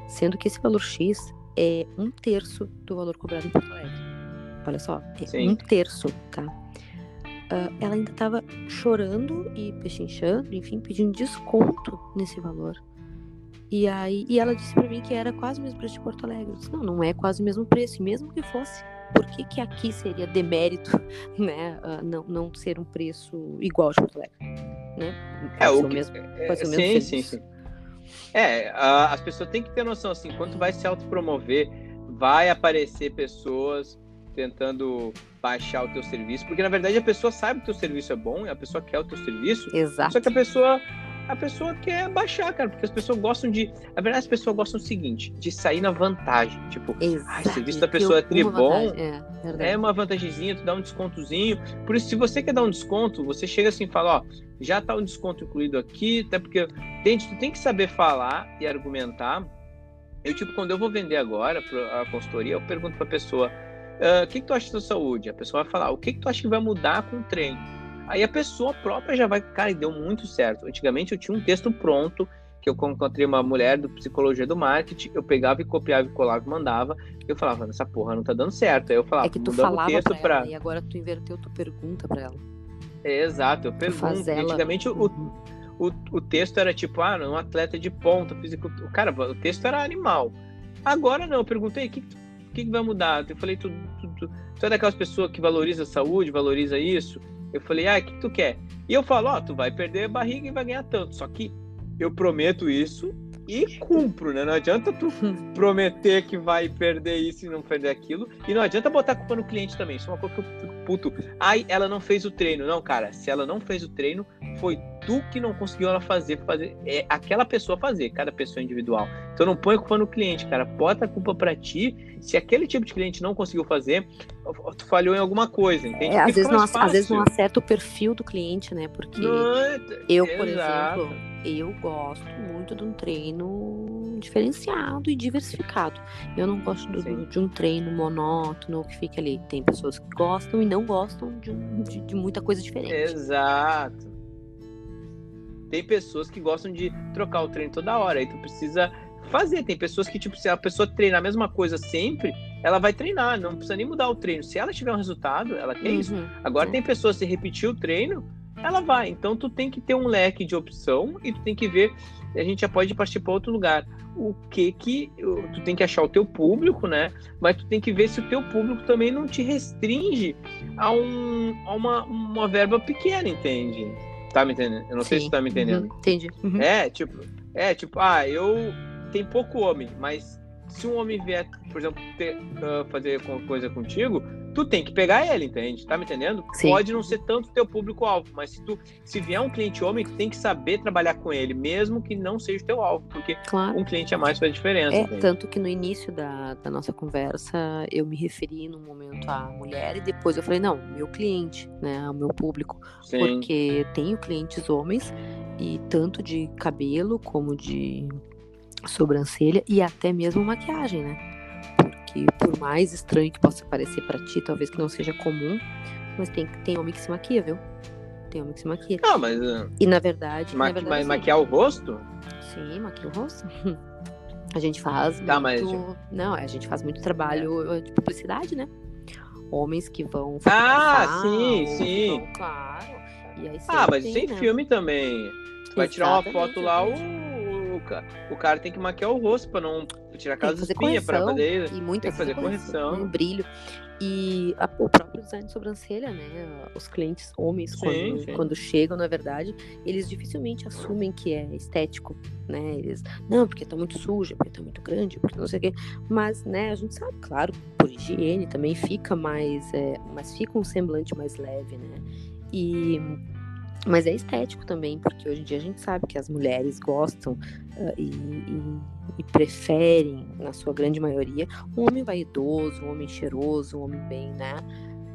Sendo que esse valor X é um terço do valor cobrado em Porto Alegre. Olha só, é Sim. um terço, tá? Uh, ela ainda estava chorando e pechinchando, enfim, pedindo desconto nesse valor. E aí, e ela disse para mim que era quase o mesmo preço de Porto Alegre. Eu disse, não, não é quase o mesmo preço, e mesmo que fosse, por que, que aqui seria demérito, né, uh, não, não ser um preço igual de Porto Alegre, né? é, o, que, mesmo, é, o sim, mesmo sim, sim. É, a, as pessoas têm que ter noção, assim, quando vai se autopromover, vai aparecer pessoas tentando baixar o teu serviço, porque na verdade a pessoa sabe que o teu serviço é bom, a pessoa quer o teu serviço, Exato. só que a pessoa a pessoa quer baixar, cara, porque as pessoas gostam de. Na verdade, as pessoas gostam do seguinte, de sair na vantagem. Tipo, ah, o serviço da pessoa é tri bom. É, é, uma vantagemzinha, tu dá um descontozinho. Por isso, se você quer dar um desconto, você chega assim e fala, ó, já tá um desconto incluído aqui, até porque gente, tu tem que saber falar e argumentar. Eu, tipo, quando eu vou vender agora a consultoria, eu pergunto pra pessoa, ah, o uh, que, que tu acha da saúde? A pessoa vai falar, o que, que tu acha que vai mudar com o treino? Aí a pessoa própria já vai, cara, e deu muito certo. Antigamente eu tinha um texto pronto, que eu encontrei uma mulher do psicologia do marketing, eu pegava e copiava e colava e mandava, e eu falava, essa porra não tá dando certo. Aí eu falava, é que tu falava o texto pra, ela, e agora tu inverteu, tu pergunta pra ela. É, exato, eu pergunto. Antigamente o, uhum. o, o texto era tipo, ah, um atleta de ponta, físico. Cara, o texto era animal. Agora não, eu perguntei, o que, que, que vai mudar? Eu falei, tu, tu, tu, tu é daquelas pessoas que valoriza a saúde, valoriza isso? Eu falei, ah, o que tu quer? E eu falo, ó, oh, tu vai perder a barriga e vai ganhar tanto. Só que eu prometo isso e cumpro, né? Não adianta tu prometer que vai perder isso e não perder aquilo. E não adianta botar a culpa no cliente também. Isso é uma coisa que eu fico puto. Ai, ela não fez o treino. Não, cara, se ela não fez o treino, foi tu que não conseguiu ela fazer, fazer é aquela pessoa fazer, cada pessoa individual. Então não põe a culpa no cliente, cara. Bota a culpa para ti. Se aquele tipo de cliente não conseguiu fazer, tu falhou em alguma coisa, entende? É, às, vezes não, às vezes não acerta o perfil do cliente, né? Porque não, é, eu, por exato. exemplo, eu gosto muito de um treino diferenciado e diversificado. Eu não gosto do, de um treino monótono que fica ali. Tem pessoas que gostam e não gostam de, de, de muita coisa diferente. Exato. Tem pessoas que gostam de trocar o treino toda hora, aí tu precisa fazer. Tem pessoas que, tipo, se a pessoa treinar a mesma coisa sempre, ela vai treinar, não precisa nem mudar o treino. Se ela tiver um resultado, ela quer uhum. isso. Agora, tem pessoas, se repetir o treino, ela vai. Então, tu tem que ter um leque de opção e tu tem que ver. A gente já pode partir para outro lugar. O que que tu tem que achar o teu público, né? Mas tu tem que ver se o teu público também não te restringe a, um, a uma, uma verba pequena, entende? Tá me entendendo? Eu não Sim. sei se tá me entendendo. Uhum. Entendi. Uhum. É, tipo, é, tipo, ah, eu tem pouco homem, mas se um homem vier, por exemplo, ter, uh, fazer coisa contigo, tu tem que pegar ele, entende? Tá me entendendo? Sim. Pode não ser tanto teu público-alvo, mas se tu se vier um cliente homem, tu tem que saber trabalhar com ele, mesmo que não seja o teu alvo, porque claro. um cliente a mais faz diferença. É, entende? tanto que no início da, da nossa conversa eu me referi no momento à mulher e depois eu falei, não, meu cliente, né, o meu público, Sim. porque tenho clientes homens e tanto de cabelo como de sobrancelha e até mesmo maquiagem, né? que por mais estranho que possa parecer para ti, talvez que não seja comum, mas tem, tem homem que se maquia, viu? Tem homem que se maquia. Não, mas. Uh, e na verdade. Ma na verdade ma maquiar o rosto? Sim, maquiar o rosto. A gente faz tá, muito. Mas... Não, a gente faz muito trabalho é. de publicidade, né? Homens que vão. Ah, sim, sim. Vão, claro. ah, mas tem, tem né? filme também. Tu vai tirar uma foto lá, o cara, o cara tem que maquiar o rosto para não tirar aquelas espinhas para fazer. E muita tem que fazer correção. correção. brilho. E a, o próprio design de sobrancelha, né? Os clientes homens, sim, quando, sim. quando chegam, na verdade, eles dificilmente assumem que é estético, né? Eles, não, porque tá muito suja, porque tá muito grande, porque não sei o quê. Mas, né, a gente sabe, claro, por higiene também fica mais, é, mas fica um semblante mais leve, né? E mas é estético também, porque hoje em dia a gente sabe que as mulheres gostam uh, e, e, e, preferem, na sua grande maioria, um homem vaidoso, um homem cheiroso, um homem bem, né?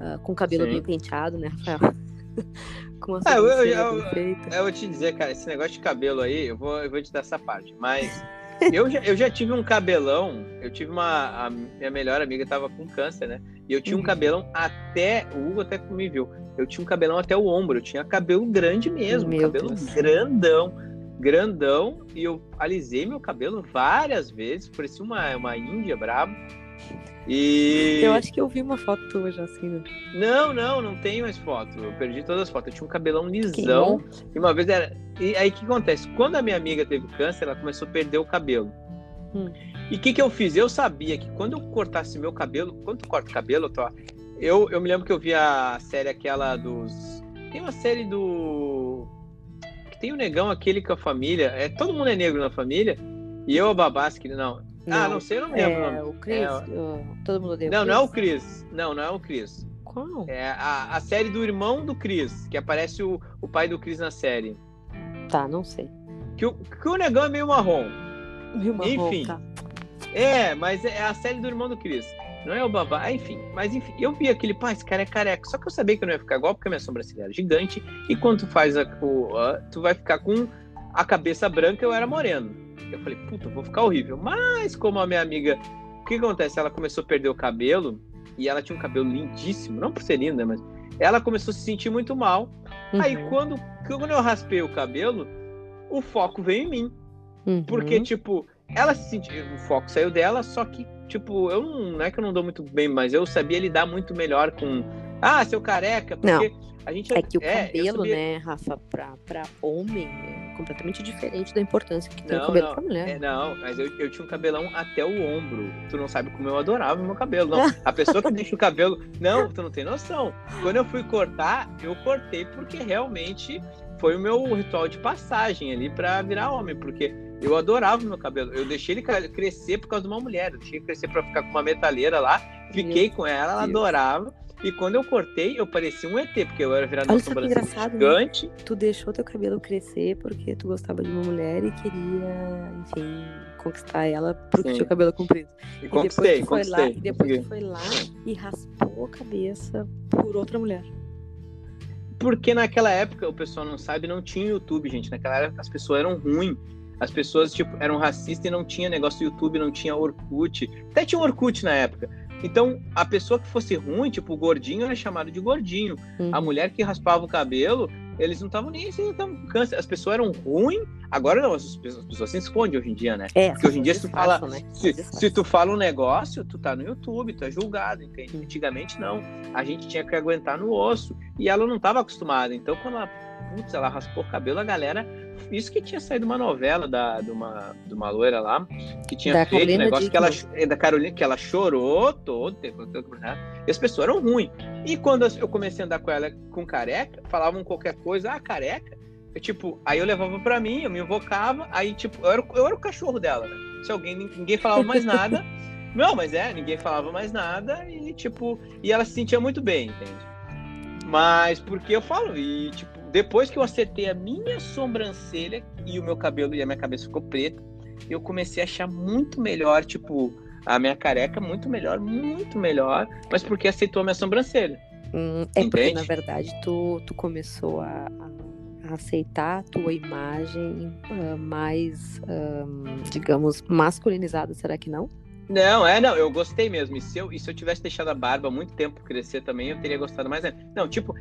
Uh, com cabelo Sim. bem penteado, né, Rafael? com a é, eu, eu, eu, eu, vou te dizer, cara, esse negócio de cabelo aí, eu vou, eu vou te dar essa parte, mas. eu, já, eu já tive um cabelão, eu tive uma. Minha melhor amiga tava com câncer, né? E eu tinha um uhum. cabelão até. O Hugo até me viu. Eu tinha um cabelão até o ombro. Eu tinha cabelo grande mesmo. Meu cabelo Deus. grandão. Grandão. E eu alisei meu cabelo várias vezes. Parecia uma, uma índia braba. E. Eu acho que eu vi uma foto tua já assim, né? Não, não, não tenho mais foto. Eu perdi todas as fotos. Eu tinha um cabelão lisão. E uma vez era. E aí o que acontece? Quando a minha amiga teve câncer, ela começou a perder o cabelo. Hum. E o que, que eu fiz? Eu sabia que quando eu cortasse meu cabelo, quando tu corta o cabelo, tô, eu, eu me lembro que eu vi a série aquela dos. Tem uma série do. Que tem o um negão, aquele com a família. É, todo mundo é negro na família. E eu, a Babasque, não. não. Ah, não sei, eu não lembro. É, o Chris. É, todo mundo odeia Não, não é o Chris. Não, não é o Chris. Qual? É a, a série do irmão do Chris, que aparece o, o pai do Chris na série. Tá, não sei. Que o, que o negão é meio marrom. Meio marrom, Enfim. Tá. É, mas é a série do irmão do Chris. Não é o babá, ah, enfim. Mas enfim, eu vi aquele, pá, esse cara é careca. Só que eu sabia que eu não ia ficar igual, porque a minha sobrancelha era gigante. E quando tu faz a, o, a, tu vai ficar com a cabeça branca, eu era moreno. Eu falei, puta, vou ficar horrível. Mas como a minha amiga, o que acontece? Ela começou a perder o cabelo e ela tinha um cabelo lindíssimo, não por ser linda, mas ela começou a se sentir muito mal. Uhum. Aí quando, quando eu raspei o cabelo, o foco veio em mim. Uhum. Porque, tipo, ela se sentiu, o foco saiu dela, só que, tipo, eu não, não é que eu não dou muito bem, mas eu sabia lidar muito melhor com Ah, seu careca, porque não. a gente é que o é, cabelo, sabia... né, Rafa, pra, pra homem é completamente diferente da importância que tem não, o cabelo não, pra mulher. É, não, mas eu, eu tinha um cabelão até o ombro. Tu não sabe como eu adorava o meu cabelo. Não, a pessoa que deixa o cabelo. Não, tu não tem noção. Quando eu fui cortar, eu cortei porque realmente foi o meu ritual de passagem ali para virar homem, porque eu adorava o meu cabelo. Eu deixei ele crescer por causa de uma mulher. Eu deixei ele crescer para ficar com uma metaleira lá. Fiquei com ela, ela adorava. E quando eu cortei, eu parecia um ET, porque eu era virado Olha uma sobrancelha né? gigante. Né? Tu deixou teu cabelo crescer porque tu gostava de uma mulher e queria, enfim, conquistar ela porque tinha o cabelo comprido. E, e conquistei, depois tu foi lá, e depois tu foi lá e raspou a cabeça por outra mulher. Porque naquela época, o pessoal não sabe, não tinha YouTube, gente. Naquela época as pessoas eram ruins. As pessoas, tipo, eram racistas e não tinha negócio do YouTube, não tinha Orkut. Até tinha Orkut na época. Então, a pessoa que fosse ruim, tipo, o gordinho era chamado de gordinho. Uhum. A mulher que raspava o cabelo, eles não estavam nem assim, tavam câncer. As pessoas eram ruins, agora não, as pessoas, as pessoas se escondem hoje em dia, né? É, Porque hoje em dia, se tu fala. Né? Se, se, tu fala um negócio, tu tá no YouTube, tu é julgado, entende? Antigamente não. A gente tinha que aguentar no osso. E ela não estava acostumada. Então, quando ela, putz, ela raspou o cabelo, a galera isso que tinha saído uma novela da, de, uma, de uma loira lá, que tinha da feito um negócio que ela, é, da Carolina, que ela chorou todo, e as pessoas eram ruins. E quando eu comecei a andar com ela com careca, falavam qualquer coisa, ah, careca. Eu, tipo, aí eu levava pra mim, eu me invocava, aí, tipo, eu era, eu era o cachorro dela, né? Se alguém, ninguém falava mais nada. Não, mas é, ninguém falava mais nada e, tipo, e ela se sentia muito bem, entende? Mas porque eu falo, e, tipo, depois que eu acertei a minha sobrancelha e o meu cabelo e a minha cabeça ficou preta, eu comecei a achar muito melhor, tipo, a minha careca muito melhor, muito melhor, mas porque aceitou a minha sobrancelha. Hum, é Entende? porque, na verdade, tu, tu começou a, a aceitar a tua imagem uh, mais, uh, digamos, masculinizada, será que não? Não, é, não, eu gostei mesmo. E se eu, e se eu tivesse deixado a barba muito tempo crescer também, eu teria gostado mais ainda. Não, tipo,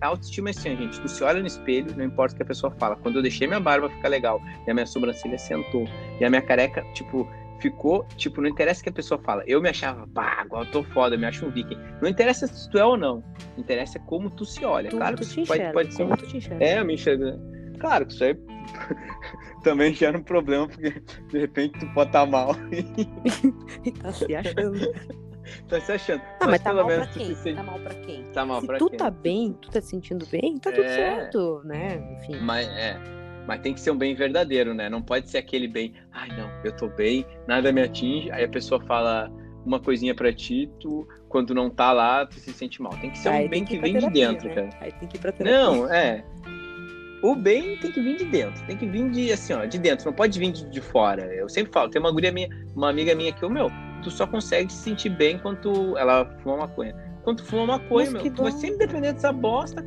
a autoestima é assim, gente. Tu se olha no espelho, não importa o que a pessoa fala. Quando eu deixei minha barba ficar legal e a minha sobrancelha sentou e a minha careca, tipo, ficou, tipo, não interessa o que a pessoa fala. Eu me achava, pá, agora eu tô foda, eu me acho um viking. Não interessa se tu é ou não. Interessa como tu se olha. Tu, claro tu que pode, pode ser. Como tu te enxerga. É, eu me enxergo. Claro que isso aí também gera um problema, porque de repente tu pode estar tá mal. e tá se achando. tá se achando. Ah, mas, mas tá mal pra quem? Se... Tá mal pra quem? Tá mal se pra tu quem? tá bem, tu tá se sentindo bem, tá tudo é... certo, né? Enfim. Mas é. Mas tem que ser um bem verdadeiro, né? Não pode ser aquele bem, ai não, eu tô bem, nada me atinge, aí a pessoa fala uma coisinha pra ti, tu, quando não tá lá, tu se sente mal. Tem que ser aí um bem que, que vem terapia, de dentro, né? cara. Aí tem que ir pra terapia. Não, é o bem tem que vir de dentro, tem que vir de assim, ó, de dentro, não pode vir de, de fora. Eu sempre falo, tem uma guria minha, uma amiga minha que o meu, tu só consegue se sentir bem quando ela fuma maconha. Quando tu fuma maconha, Mas meu, tu vai sempre depender dessa bosta.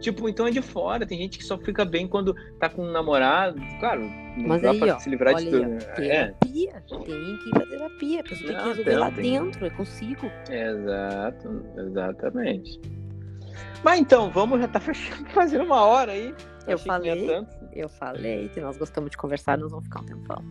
Tipo, então é de fora. Tem gente que só fica bem quando tá com um namorado. Claro, não Mas dá aí, pra ó, se livrar de tudo. Aí, né? terapia, é. tem que ir pra terapia. A pessoa tem que resolver lá tem... dentro, é consigo. Exato, exatamente. Mas então, vamos já tá fechando, fazendo uma hora aí. Eu falei, eu falei que nós gostamos de conversar, nós vamos ficar um tempão.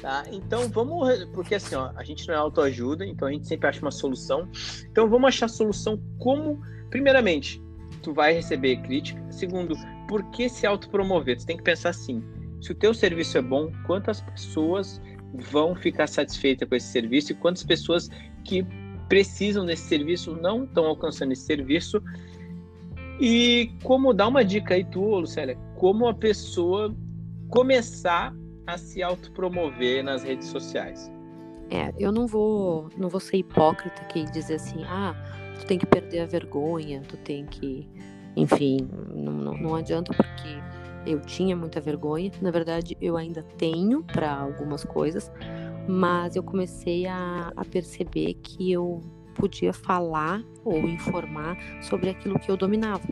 Tá, então vamos, porque assim, ó, a gente não é autoajuda, então a gente sempre acha uma solução. Então vamos achar a solução como, primeiramente, tu vai receber crítica. Segundo, por que se autopromover? Tu tem que pensar assim, se o teu serviço é bom, quantas pessoas vão ficar satisfeitas com esse serviço e quantas pessoas que precisam desse serviço não estão alcançando esse serviço e como dar uma dica aí, tu, Lucélia, como a pessoa começar a se autopromover nas redes sociais? É, eu não vou, não vou ser hipócrita aqui e dizer assim, ah, tu tem que perder a vergonha, tu tem que, enfim, não, não, não adianta porque eu tinha muita vergonha. Na verdade, eu ainda tenho para algumas coisas, mas eu comecei a, a perceber que eu podia falar ou informar sobre aquilo que eu dominava.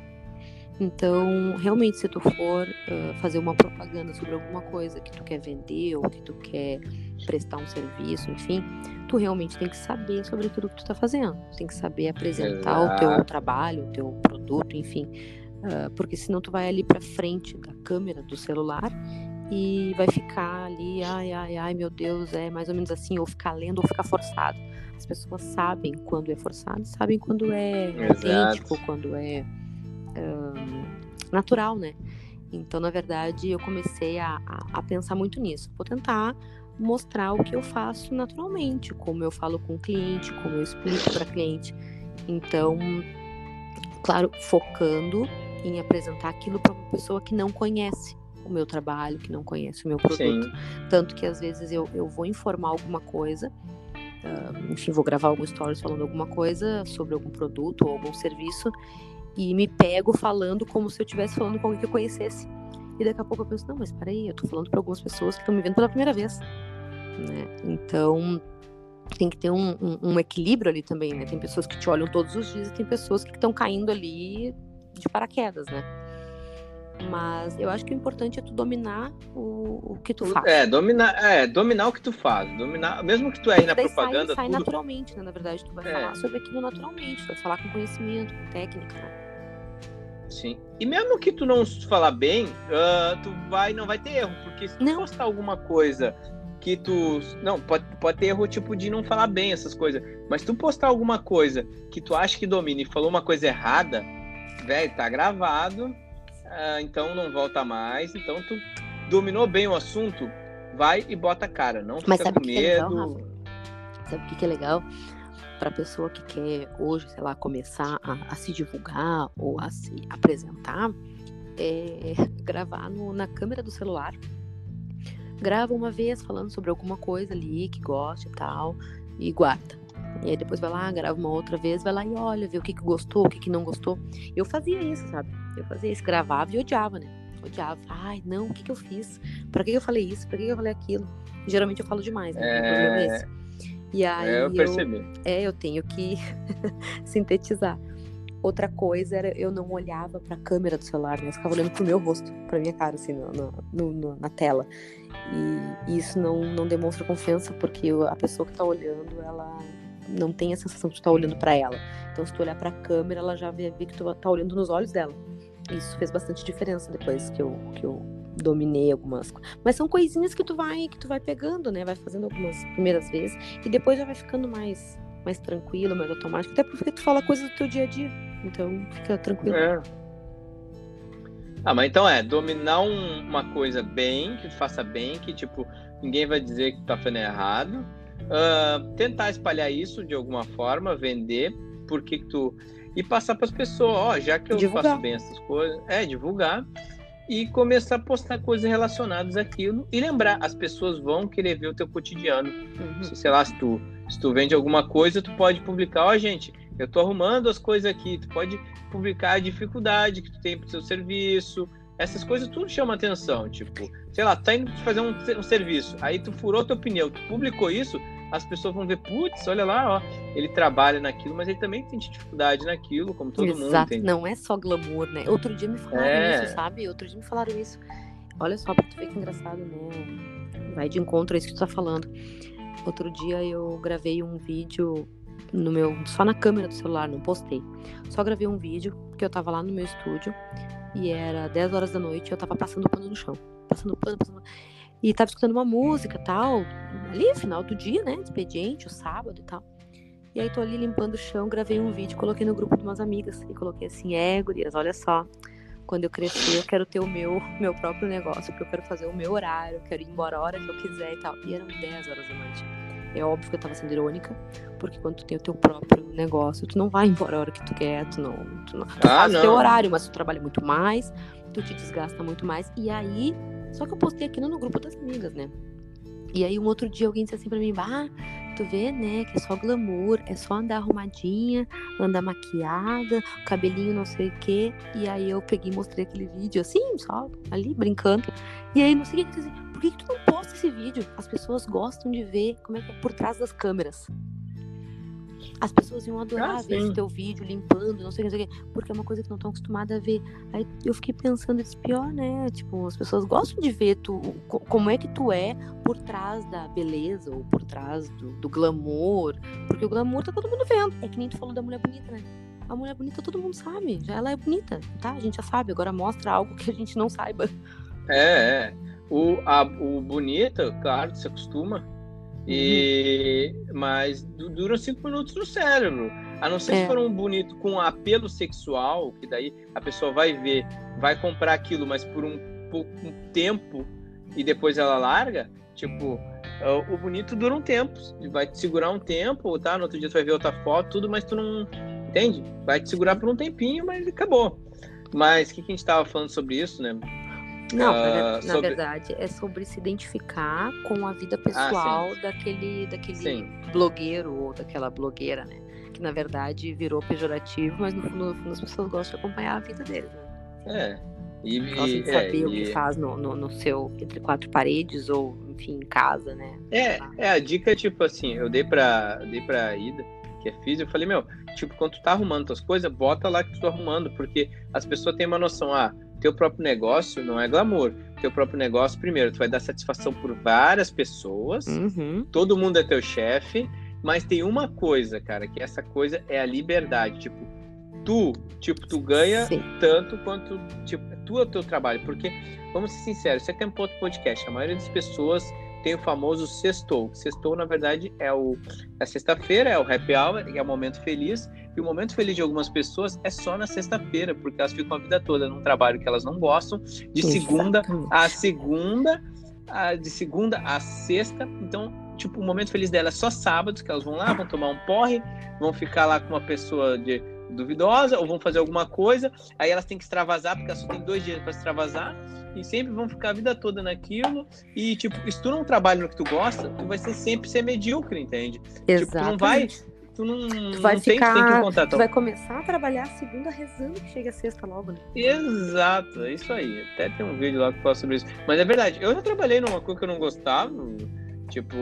Então, realmente, se tu for uh, fazer uma propaganda sobre alguma coisa que tu quer vender ou que tu quer prestar um serviço, enfim, tu realmente tem que saber sobre aquilo que tu está fazendo. Tem que saber apresentar Exato. o teu trabalho, o teu produto, enfim. Uh, porque senão tu vai ali para frente da câmera do celular e vai ficar ali, ai, ai, ai, meu Deus, é mais ou menos assim, ou ficar lendo ou ficar forçado. As pessoas sabem quando é forçado, sabem quando é autêntico, quando é um, natural, né? Então, na verdade, eu comecei a, a, a pensar muito nisso. Vou tentar mostrar o que eu faço naturalmente, como eu falo com o cliente, como eu explico para cliente. Então, claro, focando em apresentar aquilo para uma pessoa que não conhece o meu trabalho, que não conhece o meu produto. Sim. Tanto que às vezes eu, eu vou informar alguma coisa, uh, enfim, vou gravar algum stories falando alguma coisa sobre algum produto ou algum serviço e me pego falando como se eu estivesse falando com alguém que eu conhecesse. E daqui a pouco eu penso, não, mas peraí, eu tô falando para algumas pessoas que estão me vendo pela primeira vez. Né? Então, tem que ter um, um, um, equilíbrio ali também, né? Tem pessoas que te olham todos os dias e tem pessoas que estão caindo ali de paraquedas, né? Mas eu acho que o importante é tu dominar o, o que tu faz. É, dominar, é, dominar o que tu faz. Dominar, mesmo que tu é aí na propaganda. Sai, sai tudo... naturalmente, né? Na verdade, tu vai é. falar sobre aquilo naturalmente, tu vai falar com conhecimento, com técnica, né? Sim. E mesmo que tu não falar bem, uh, tu vai, não vai ter erro, porque se tu não. postar alguma coisa que tu. Não, pode, pode ter erro tipo de não falar bem essas coisas. Mas tu postar alguma coisa que tu acha que domina e falou uma coisa errada, velho, tá gravado, uh, então não volta mais. Então tu dominou bem o assunto, vai e bota a cara. Não fica com medo. É legal, sabe o que, que é legal? para a pessoa que quer hoje, sei lá, começar a, a se divulgar ou a se apresentar, é gravar no, na câmera do celular. Grava uma vez falando sobre alguma coisa ali que gosta e tal, e guarda. E aí depois vai lá, grava uma outra vez, vai lá e olha, vê o que, que gostou, o que, que não gostou. Eu fazia isso, sabe? Eu fazia isso, gravava e odiava, né? Odiava. Ai, não, o que, que eu fiz? Pra que, que eu falei isso? Pra que, que eu falei aquilo? Geralmente eu falo demais, né? É... E aí é, eu percebi. Eu, é, eu tenho que sintetizar. Outra coisa era eu não olhava para a câmera do celular, né? Eu ficava olhando pro meu rosto, para minha cara, assim, no, no, no, na tela. E, isso não, não demonstra confiança, porque a pessoa que está olhando, ela não tem a sensação de tu tá olhando para ela. Então, se tu olhar para a câmera, ela já vê, vê que tu tá olhando nos olhos dela. Isso fez bastante diferença depois que eu, que eu dominei algumas mas são coisinhas que tu vai que tu vai pegando né vai fazendo algumas primeiras vezes e depois já vai ficando mais mais tranquilo mais automático até porque tu fala coisas do teu dia a dia então fica tranquilo é. ah mas então é dominar um, uma coisa bem que faça bem que tipo ninguém vai dizer que tá fazendo errado uh, tentar espalhar isso de alguma forma vender porque que tu e passar para as pessoas ó já que eu divulgar. faço bem essas coisas é divulgar e começar a postar coisas relacionadas àquilo e lembrar, as pessoas vão querer ver o teu cotidiano. Uhum. Sei lá, se tu, se tu vende alguma coisa, tu pode publicar, ó, oh, gente, eu tô arrumando as coisas aqui, tu pode publicar a dificuldade que tu tem pro seu serviço, essas coisas tudo chama atenção, tipo, sei lá, tá indo fazer um, um serviço, aí tu furou teu pneu, tu publicou isso, as pessoas vão ver, putz, olha lá, ó, ele trabalha naquilo, mas ele também tem dificuldade naquilo, como todo Exato. mundo tem. Não é só glamour, né? Outro dia me falaram é. isso, sabe? Outro dia me falaram isso. Olha só, pra tu ver que engraçado, né? Vai de encontro a isso que tu tá falando. Outro dia eu gravei um vídeo no meu, só na câmera do celular, não postei. Só gravei um vídeo que eu tava lá no meu estúdio e era 10 horas da noite e eu tava passando pano no chão. Passando pano, passando pano. E tava escutando uma música tal, ali, final do dia, né? Expediente, o sábado e tal. E aí tô ali limpando o chão, gravei um vídeo, coloquei no grupo de umas amigas e coloquei assim, é, gurias, olha só. Quando eu crescer, eu quero ter o meu, meu próprio negócio, porque eu quero fazer o meu horário, eu quero ir embora a hora que eu quiser e tal. E eram 10 horas da noite. É óbvio que eu tava sendo irônica, porque quando tu tem o teu próprio negócio, tu não vai embora a hora que tu quer, tu não, tu não tu ah, faz o teu horário, mas tu trabalha muito mais, tu te desgasta muito mais. E aí só que eu postei aquilo no grupo das amigas, né? E aí um outro dia alguém disse assim pra mim, ah, tu vê, né, que é só glamour, é só andar arrumadinha, andar maquiada, cabelinho não sei o quê. E aí eu peguei e mostrei aquele vídeo assim, só ali, brincando. E aí no seguinte, assim, por que, que tu não posta esse vídeo? As pessoas gostam de ver como é que é por trás das câmeras as pessoas iam adorar ah, ver esse teu vídeo limpando, não sei o que, não sei o que, porque é uma coisa que não estão acostumadas a ver. Aí eu fiquei pensando, disse, pior, né? Tipo, as pessoas gostam de ver tu, como é que tu é por trás da beleza ou por trás do, do glamour, porque o glamour tá todo mundo vendo. É que nem tu falou da mulher bonita, né? A mulher bonita todo mundo sabe, já ela é bonita, tá? A gente já sabe, agora mostra algo que a gente não saiba. É, é. O, a, o bonito, claro, se acostuma. E, uhum. Mas duram cinco minutos no cérebro. A não ser é. se for um bonito com apelo sexual, que daí a pessoa vai ver, vai comprar aquilo, mas por um pouco um tempo e depois ela larga, tipo, o bonito dura um tempo. Vai te segurar um tempo, tá? No outro dia tu vai ver outra foto, tudo, mas tu não. Entende? Vai te segurar por um tempinho, mas acabou. Mas o que, que a gente tava falando sobre isso, né? Não, uh, na sobre... verdade, é sobre se identificar com a vida ah, pessoal ah, daquele, daquele blogueiro ou daquela blogueira, né? Que na verdade virou pejorativo, mas no fundo, no fundo as pessoas gostam de acompanhar a vida deles, né? É. E, gostam de saber é, o que faz no, no, no, seu entre quatro paredes ou, enfim, em casa, né? É, é a dica, tipo assim, eu dei pra, dei pra Ida, que é física, eu falei, meu, tipo, quando tu tá arrumando tuas coisas, bota lá que tu tá arrumando, porque as pessoas têm uma noção, ah, teu próprio negócio não é glamour. Teu próprio negócio, primeiro, tu vai dar satisfação por várias pessoas, uhum. todo mundo é teu chefe, mas tem uma coisa, cara, que essa coisa é a liberdade. Tipo, tu, tipo, tu ganha Sim. tanto quanto, tipo, tu é o teu trabalho. Porque, vamos ser sinceros, você tem um outro podcast, a maioria das pessoas tem o famoso sextou. Sextou, na verdade, é o a sexta-feira, é o happy hour, é o momento feliz. E o momento feliz de algumas pessoas é só na sexta-feira, porque elas ficam a vida toda num trabalho que elas não gostam, de segunda a segunda, a, de segunda a sexta. Então, tipo, o momento feliz dela é só sábado, que elas vão lá, vão tomar um porre, vão ficar lá com uma pessoa de duvidosa ou vão fazer alguma coisa, aí elas têm que extravasar, porque elas só tem dois dias para extravasar, e sempre vão ficar a vida toda naquilo. E, tipo, se tu não trabalha no que tu gosta, tu vai ser sempre ser medíocre, entende? Exatamente. Tipo, tu não vai. Tu não, tu vai não ficar, tem, tem que contar, Tu vai começar a trabalhar a segunda rezando que chega a sexta logo, né? Exato, é isso aí. Até tem um vídeo lá que fala sobre isso. Mas é verdade, eu já trabalhei numa coisa que eu não gostava, tipo,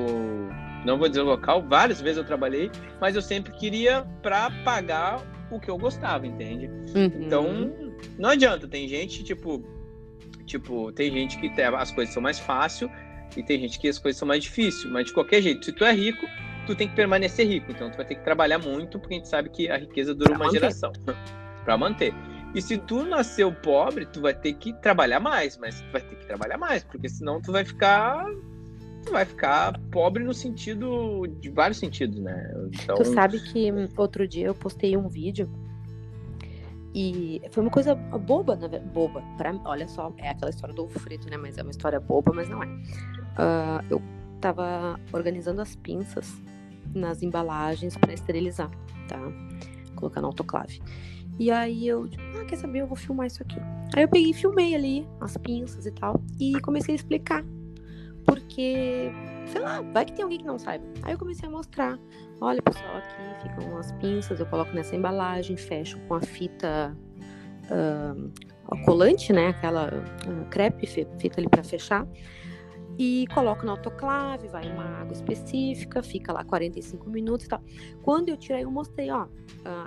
não vou dizer o local, várias vezes eu trabalhei, mas eu sempre queria para pagar o que eu gostava, entende? Uhum. Então, não adianta, tem gente, tipo, Tipo, tem gente que as coisas são mais fáceis e tem gente que as coisas são mais difíceis. Mas de qualquer jeito, se tu é rico, tu tem que permanecer rico. Então tu vai ter que trabalhar muito, porque a gente sabe que a riqueza dura pra uma manter. geração para manter. E se tu nasceu pobre, tu vai ter que trabalhar mais, mas tu vai ter que trabalhar mais, porque senão tu vai ficar tu vai ficar pobre no sentido de vários sentidos, né? Então... Tu sabe que outro dia eu postei um vídeo e foi uma coisa boba, né? Boba. Pra, olha só, é aquela história do ovo frito, né? Mas é uma história boba, mas não é. Uh, eu tava organizando as pinças nas embalagens para esterilizar, tá? Colocar no autoclave. E aí eu, tipo, ah, quer saber? Eu vou filmar isso aqui. Aí eu peguei e filmei ali as pinças e tal. E comecei a explicar. Porque, sei lá, vai que tem alguém que não saiba. Aí eu comecei a mostrar. Olha, pessoal, aqui ficam as pinças, eu coloco nessa embalagem, fecho com a fita uh, colante, né? Aquela uh, crepe, fita ali para fechar. E coloco no autoclave, vai uma água específica, fica lá 45 minutos e tal. Quando eu tirei, eu mostrei, ó,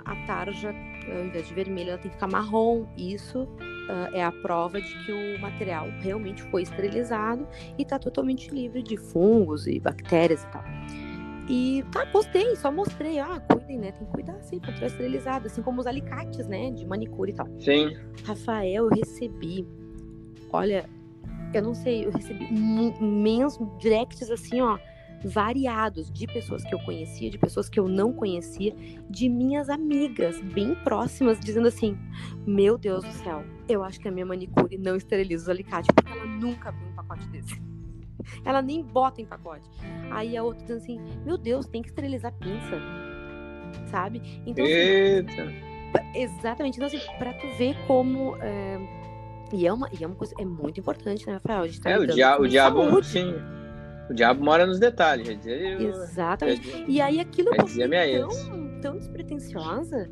a tarja, ao invés de vermelha, ela tem que ficar marrom. Isso é a prova de que o material realmente foi esterilizado e está totalmente livre de fungos e bactérias e tal. E tá, postei, só mostrei. Ah, cuidem, né? Tem que cuidar assim, controle esterilizado, assim como os alicates, né? De manicure e tal. Sim. Rafael, eu recebi. Olha, eu não sei, eu recebi imensos directs assim, ó, variados de pessoas que eu conhecia, de pessoas que eu não conhecia, de minhas amigas bem próximas, dizendo assim: Meu Deus do céu, eu acho que a minha manicure não esteriliza os alicates, porque ela nunca abriu um pacote desse. Ela nem bota em pacote. Aí a outra dizendo assim: Meu Deus, tem que esterilizar pinça. Sabe? Então, assim, Eita. Assim, exatamente. Então, assim, pra tu ver como. É... E, é uma, e é uma coisa. É muito importante, né, Rafael? A gente tá é, o, dia, o diabo. Sim. O diabo mora nos detalhes, eu. Exatamente. Já, e aí aquilo é tão, tão despretensiosa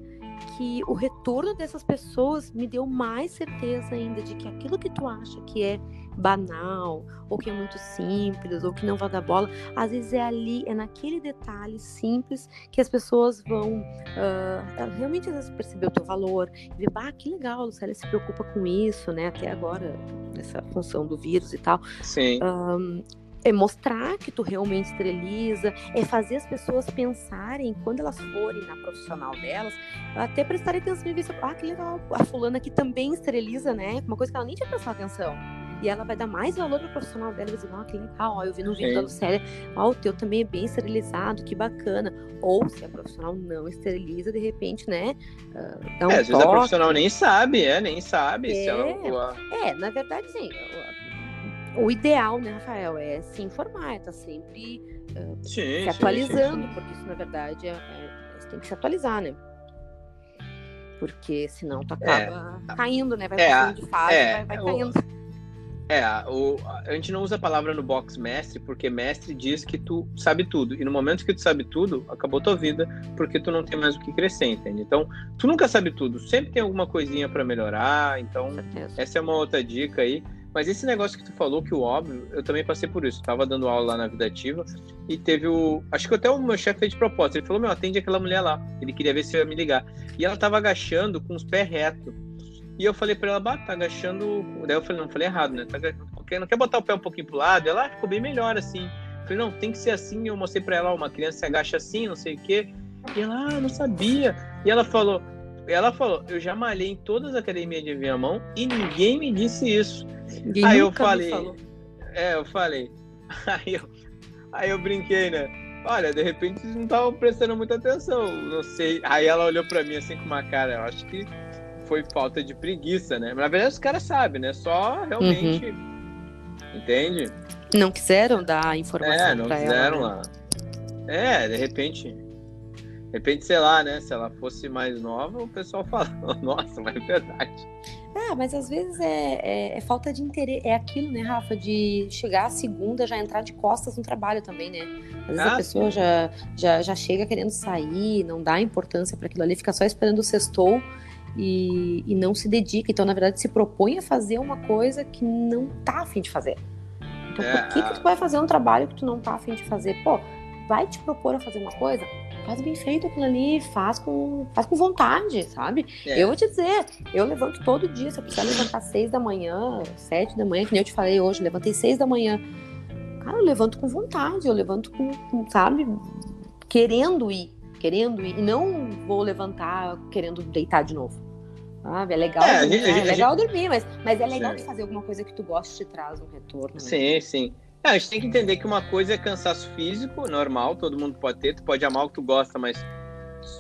que o retorno dessas pessoas me deu mais certeza ainda de que aquilo que tu acha que é banal, ou que é muito simples, ou que não vai dar bola, às vezes é ali, é naquele detalhe simples que as pessoas vão uh, realmente às vezes perceber o teu valor, e ver, ah, que legal, a Lucélia se preocupa com isso, né? Até agora, nessa função do vírus e tal. Sim. Um, é mostrar que tu realmente esteriliza, é fazer as pessoas pensarem, quando elas forem na profissional delas, até prestarem atenção e ver, ah, que legal, a fulana aqui também esteriliza, né? Uma coisa que ela nem tinha prestado atenção. e ela vai dar mais valor pro profissional dela, vai dizer, ó, que legal, ó, eu vi no vídeo da Lucélia, ó, o teu também é bem esterilizado, que bacana. Ou se a profissional não esteriliza, de repente, né, uh, dá um é, às toque. vezes a profissional nem sabe, é, nem sabe. É, se ela... é na verdade, sim. O ideal, né, Rafael, é se informar, é tá sempre uh, sim, se atualizando, sim, sim, porque isso, na verdade, é, é, você tem que se atualizar, né? Porque senão tu acaba é, caindo, né? Vai é, de fase, é, vai, vai caindo. É, o, a gente não usa a palavra no box mestre, porque mestre diz que tu sabe tudo. E no momento que tu sabe tudo, acabou tua vida, porque tu não tem mais o que crescer, entende? Então, tu nunca sabe tudo, sempre tem alguma coisinha para melhorar. Então, essa é uma outra dica aí. Mas esse negócio que tu falou, que o óbvio, eu também passei por isso. Tava dando aula lá na Vida Ativa e teve o. Acho que até o meu chefe fez de propósito. Ele falou: Meu, atende aquela mulher lá. Ele queria ver se ia me ligar. E ela tava agachando com os pés retos. E eu falei pra ela: Bah, tá agachando. Daí eu falei: Não, falei errado, né? Tá... Não quer botar o pé um pouquinho pro lado? Ela ah, ficou bem melhor assim. Eu falei: Não, tem que ser assim. Eu mostrei pra ela: Uma criança se agacha assim, não sei o quê. E ela, ah, não sabia. E ela falou: ela falou, eu já malhei em todas as academias de aviamão e ninguém me disse isso. Ninguém aí eu falei, é, eu falei, aí eu, aí eu brinquei, né? Olha, de repente vocês não estavam prestando muita atenção, não sei. Aí ela olhou para mim assim com uma cara, eu acho que foi falta de preguiça, né? Mas na verdade os caras sabem, né? Só realmente, uhum. entende? Não quiseram dar informação É, não quiseram ela, né? lá. É, de repente de repente, sei lá, né? Se ela fosse mais nova, o pessoal fala, nossa, mas é verdade. Ah, mas às vezes é, é, é, falta de interesse. É aquilo, né, Rafa, de chegar a segunda, já entrar de costas no trabalho também, né? Às vezes ah, a pessoa já, já, já chega querendo sair, não dá importância para aquilo ali, fica só esperando o sextou e, e não se dedica. Então, na verdade, se propõe a fazer uma coisa que não tá afim de fazer. Então, é, por que, que tu vai fazer um trabalho que tu não tá afim de fazer? Pô, vai te propor a fazer uma coisa? Faz bem feito aquilo ali, faz com, faz com vontade, sabe? É. Eu vou te dizer, eu levanto todo dia, se eu precisar levantar seis da manhã, sete da manhã, que nem eu te falei hoje, levantei seis da manhã. Cara, eu levanto com vontade, eu levanto com, com sabe, querendo ir, querendo ir, e não vou levantar querendo deitar de novo. Sabe? É legal, é, dormir, gente, é legal gente... dormir, mas, mas é legal de fazer alguma coisa que tu goste te traz um retorno. Né? Sim, sim. É, a gente tem que entender que uma coisa é cansaço físico, normal, todo mundo pode ter, tu pode amar o que tu gosta, mas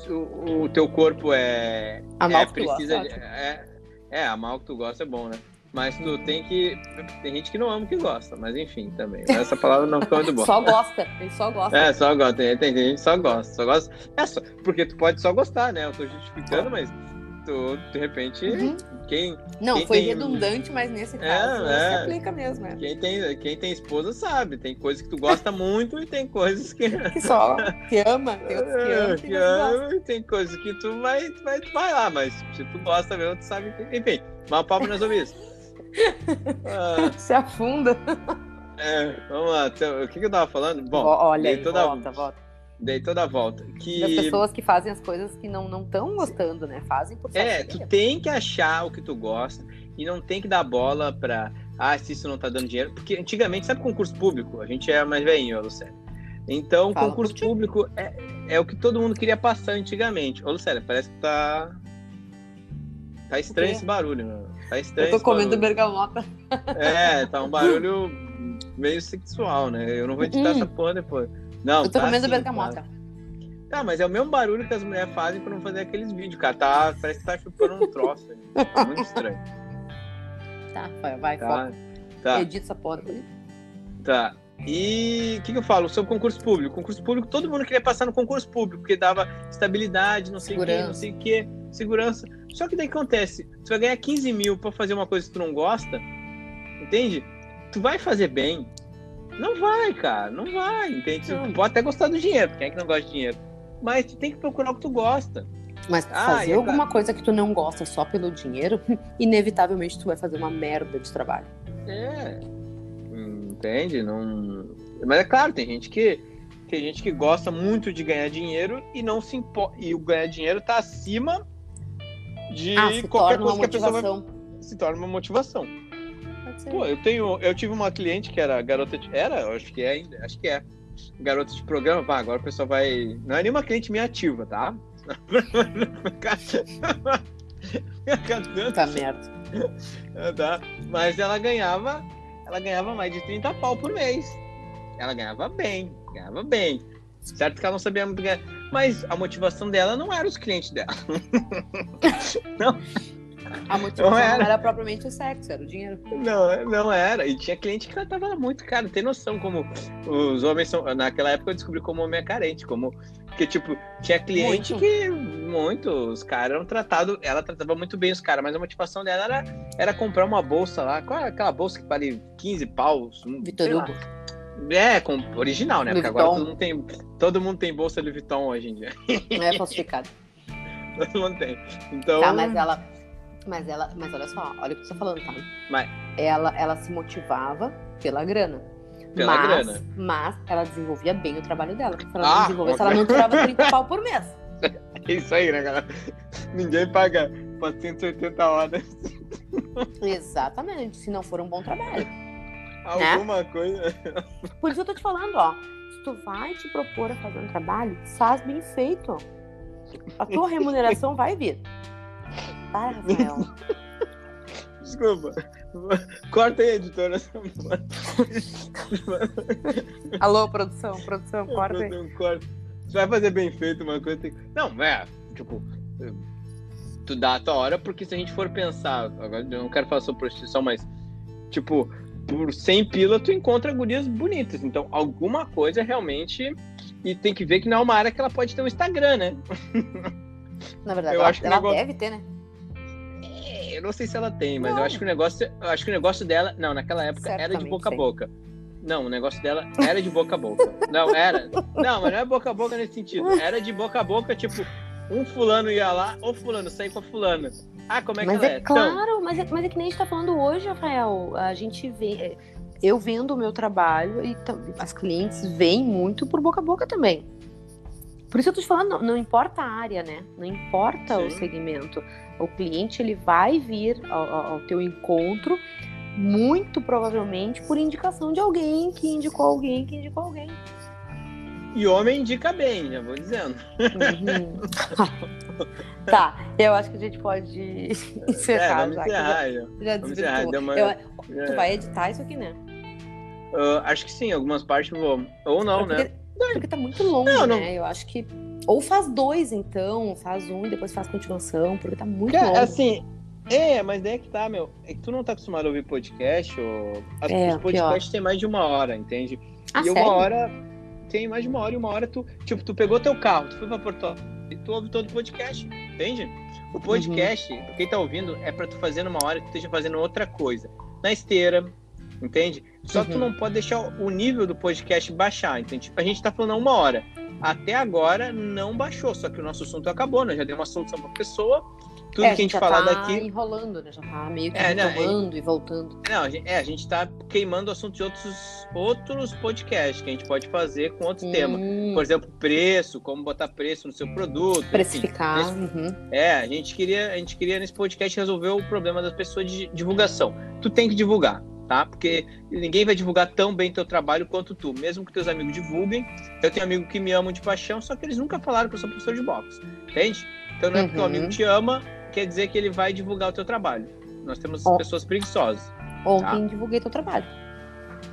o, o teu corpo é. Amar é, o que precisa tu gosta, de, é, é, amar o que tu gosta é bom, né? Mas tu tem que. Tem gente que não ama o que gosta, mas enfim, também. Essa palavra não ficou muito boa. só gosta, ele só gosta. É, só gosta. Tem, tem gente que só gosta. Só gosta. É só, porque tu pode só gostar, né? Eu tô justificando, mas tu, de repente, uhum. Quem. Não, quem foi tem... redundante, mas nesse é, caso é, se aplica mesmo. É. Quem, tem, quem tem esposa sabe, tem coisas que tu gosta muito e tem coisas que. que só que ama, tem outros que ama. Que, ama e tem coisas que tu vai, vai, vai lá, mas se tu gosta mesmo, tu sabe que. Enfim, mal papo nós ouvimos. ah, se afunda. É, vamos lá. Então, o que, que eu tava falando? Bom, olha aí, toda... volta, volta dei toda a volta. Que... As pessoas que fazem as coisas que não estão gostando, né? Fazem por É, tu tem que achar o que tu gosta e não tem que dar bola pra. Ah, se isso não tá dando dinheiro. Porque antigamente, sabe concurso público? A gente é mais velhinho, Lucélia. Então, Fala concurso público é, é o que todo mundo queria passar antigamente. Ô, Lucélia, parece que tá. Tá estranho esse barulho, meu. Tá estranho. Eu tô comendo bergamota. É, tá um barulho meio sexual, né? Eu não vou editar hum. essa porra depois. Não, eu tô tá comendo assim, bergamota. Tá, mas é o mesmo barulho que as mulheres fazem quando fazer aqueles vídeos, cara. Tá, parece que tá chupando um troço. é muito estranho. Tá, vai, vai, tá, foca. Tá. Edita essa porra. Tá. E o que, que, eu falo? Sobre concurso público. Concurso público, todo mundo queria passar no concurso público, porque dava estabilidade, não sei o que, não sei o que, segurança. Só que daí acontece, tu vai ganhar 15 mil pra fazer uma coisa que tu não gosta, entende? Tu vai fazer bem, não vai, cara, não vai. Entende? Não. pode até gostar do dinheiro, quem é que não gosta de dinheiro? Mas tu tem que procurar o que tu gosta. Mas ah, fazer alguma pra... coisa que tu não gosta só pelo dinheiro, inevitavelmente tu vai fazer uma merda de trabalho. É. Entende? Não. Mas é claro, tem gente que tem gente que gosta muito de ganhar dinheiro e não se impo... e o ganhar dinheiro tá acima de ah, qualquer coisa que a pessoa vai... se torna uma motivação. Pô, eu tenho. Eu tive uma cliente que era garota de. Era, eu acho que é ainda, acho que é. Garota de programa, pá, agora o pessoal vai. Não é nenhuma cliente minha ativa, tá? tá merda. tá? Mas ela ganhava, ela ganhava mais de 30 pau por mês. Ela ganhava bem, ganhava bem. Certo que ela não sabia muito ganhar. Mas a motivação dela não era os clientes dela. não. A motivação não era. não era. propriamente o sexo, era o dinheiro. Não, não era. E tinha cliente que ela tava muito caro. Tem noção como os homens são. Naquela época eu descobri como homem é carente. Como. Porque, tipo, tinha cliente muito. que. Muito. Os caras eram tratados. Ela tratava muito bem os caras, mas a motivação dela era, era comprar uma bolsa lá. Qual é aquela bolsa que vale 15 paus? Vitor Hugo. É, com original, né? Louis Porque agora todo mundo, tem, todo mundo tem bolsa Louis Vuitton hoje em dia. Não é falsificado. todo mundo tem. Então... Tá, mas ela, mas ela, mas olha só, olha o que você tá falando, tá? Mas... Ela, ela se motivava pela grana. Pela mas, grana. Mas ela desenvolvia bem o trabalho dela. Se ela não ah, desenvolvesse, ela não tirava 30 pau por mês. É isso aí, né, galera? Ninguém paga 480 horas. Exatamente, se não for um bom trabalho. Alguma né? coisa. Por isso eu tô te falando, ó. Se tu vai te propor a fazer um trabalho, faz bem feito. A tua remuneração vai vir. Vai, Rafael. Desculpa. Corta aí, editora. Alô, produção, produção, corta aí. Produção, corta. Você vai fazer bem feito uma coisa. Tem... Não, é, tipo, tu dá a tua hora, porque se a gente for pensar, agora eu não quero falar sobre prostituição, mas, tipo, por 100 pila tu encontra gurias bonitas. Então, alguma coisa realmente. E tem que ver que não é uma área que ela pode ter um Instagram, né? Na verdade, eu ela, acho que ela negócio... deve ter, né? É, eu não sei se ela tem, mas não. eu acho que o negócio. Eu acho que o negócio dela. Não, naquela época Certamente era de boca a boca. Não, o negócio dela era de boca a boca. Não, era. Não, mas não é boca a boca nesse sentido. Era de boca a boca, tipo, um fulano ia lá, ou fulano sair com a fulana. Ah, como é mas que ela é? é? Claro, então... mas, é, mas é que nem a gente tá falando hoje, Rafael. A gente vê. É, eu vendo o meu trabalho e as clientes veem muito por boca a boca também. Por isso eu tô te falando, não, não importa a área, né? Não importa Sim. o segmento. O cliente ele vai vir ao, ao teu encontro muito provavelmente por indicação de alguém que indicou alguém que indicou alguém. E homem indica bem, já vou dizendo. Uhum. tá, eu acho que a gente pode encerrar. É, vamos já, encerrar, já, já desvirtuou. Uma... Eu, tu vai editar isso aqui, né? Uh, acho que sim, algumas partes vou. Ou não, é porque, né? Porque tá muito longo, não, não. né? Eu acho que. Ou faz dois, então, faz um e depois faz continuação, porque tá muito é, longo. Assim, é, mas daí é que tá, meu. É que tu não tá acostumado a ouvir podcast, ou... As, é, os podcasts têm mais de uma hora, entende? Ah, e sério? uma hora tem mais de uma hora, e uma hora tu, tipo, tu pegou teu carro, tu foi pra Porto e tu ouve todo o podcast, entende? O podcast, uhum. quem tá ouvindo, é para tu fazer numa hora que tu esteja fazendo outra coisa. Na esteira, entende? Só uhum. tu não pode deixar o nível do podcast baixar, entende? A gente tá falando uma hora. Até agora não baixou, só que o nosso assunto acabou, né? Já deu uma solução pra pessoa tudo é, que a gente, falar tá daqui. enrolando, né? Já tá meio que é, não, e voltando. Não, a gente, é, a gente tá queimando assuntos de outros, outros podcasts que a gente pode fazer com outros hum. temas. Por exemplo, preço, como botar preço no seu produto. Precificar. Enfim, uhum. É, a gente, queria, a gente queria nesse podcast resolver o problema das pessoas de divulgação. Tu tem que divulgar. Tá? Porque ninguém vai divulgar tão bem teu trabalho quanto tu, mesmo que teus amigos divulguem. Eu tenho amigos que me amam de paixão, só que eles nunca falaram que eu sou professor de boxe, entende? Então não é porque o amigo uhum. te ama, quer dizer que ele vai divulgar o teu trabalho. Nós temos oh. pessoas preguiçosas. Ontem tá? divulguei teu trabalho.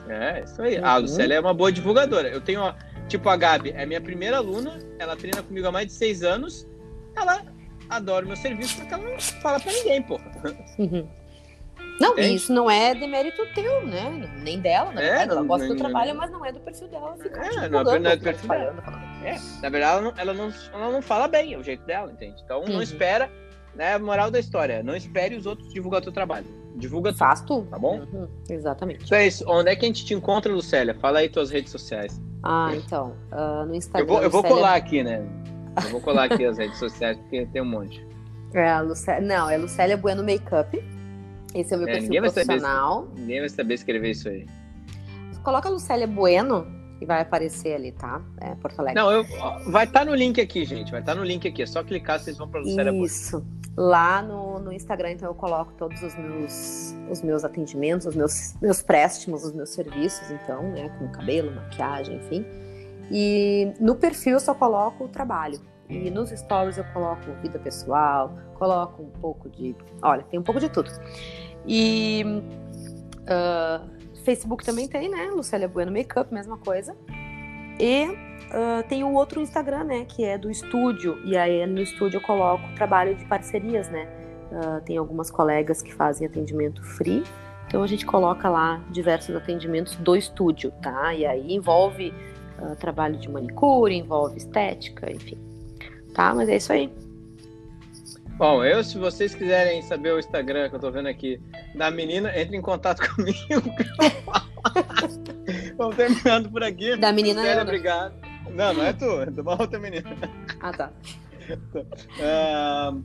É, isso aí. Uhum. A Lucélia é uma boa divulgadora. Eu tenho, tipo, a Gabi é minha primeira aluna, ela treina comigo há mais de seis anos. Ela adora o meu serviço porque ela não fala pra ninguém, porra. Uhum. Não, isso não é demérito teu, né? Nem dela, na é, verdade. ela gosta do trabalho, mas não é do perfil dela ficar é, não, não é do perfil dela. É, na verdade, ela não, ela, não, ela não fala bem, é o jeito dela, entende? Então uhum. não espera né, moral da história, não espere os outros divulgar o teu trabalho. Divulga tu. Faz tu. Tá bom? Uhum, exatamente. Então é isso. Onde é que a gente te encontra, Lucélia? Fala aí tuas redes sociais. Ah, então. Uh, no Instagram. Eu vou, eu vou Lucélia... colar aqui, né? Eu vou colar aqui as redes sociais, porque tem um monte. É, Lucélia... Não, é Lucélia Bueno Makeup. Esse é o meu é, perfil ninguém profissional. Saber, ninguém vai saber escrever isso aí. Coloca Lucélia Bueno e vai aparecer ali, tá? É, Porto Alegre. Não, eu, vai estar tá no link aqui, gente. Vai estar tá no link aqui. É só clicar, vocês vão para Lucélia Isso. Lá no, no Instagram, então, eu coloco todos os meus, os meus atendimentos, os meus, meus préstimos, os meus serviços, então, né? Com cabelo, maquiagem, enfim. E no perfil eu só coloco o trabalho. E nos stories eu coloco vida pessoal, coloco um pouco de. Olha, tem um pouco de tudo. E uh, Facebook também tem, né? Lucélia Bueno Makeup, mesma coisa. E uh, tem o outro Instagram, né? Que é do estúdio. E aí no estúdio eu coloco trabalho de parcerias, né? Uh, tem algumas colegas que fazem atendimento free. Então a gente coloca lá diversos atendimentos do estúdio, tá? E aí envolve uh, trabalho de manicure, envolve estética, enfim. Tá? Mas é isso aí. Bom, eu, se vocês quiserem saber o Instagram que eu tô vendo aqui da menina, entre em contato comigo. Vamos terminando por aqui. Da menina Sério, obrigado. Não, não é tu, é de uma outra menina. Ah, tá. Uh,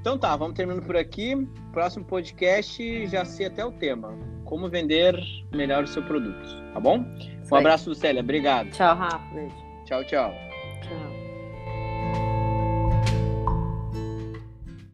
então tá, vamos terminando por aqui. Próximo podcast, já sei até o tema. Como vender melhor o seu produto, tá bom? Um abraço, Lucélia. Obrigado. Tchau, Rafa. Tchau, tchau.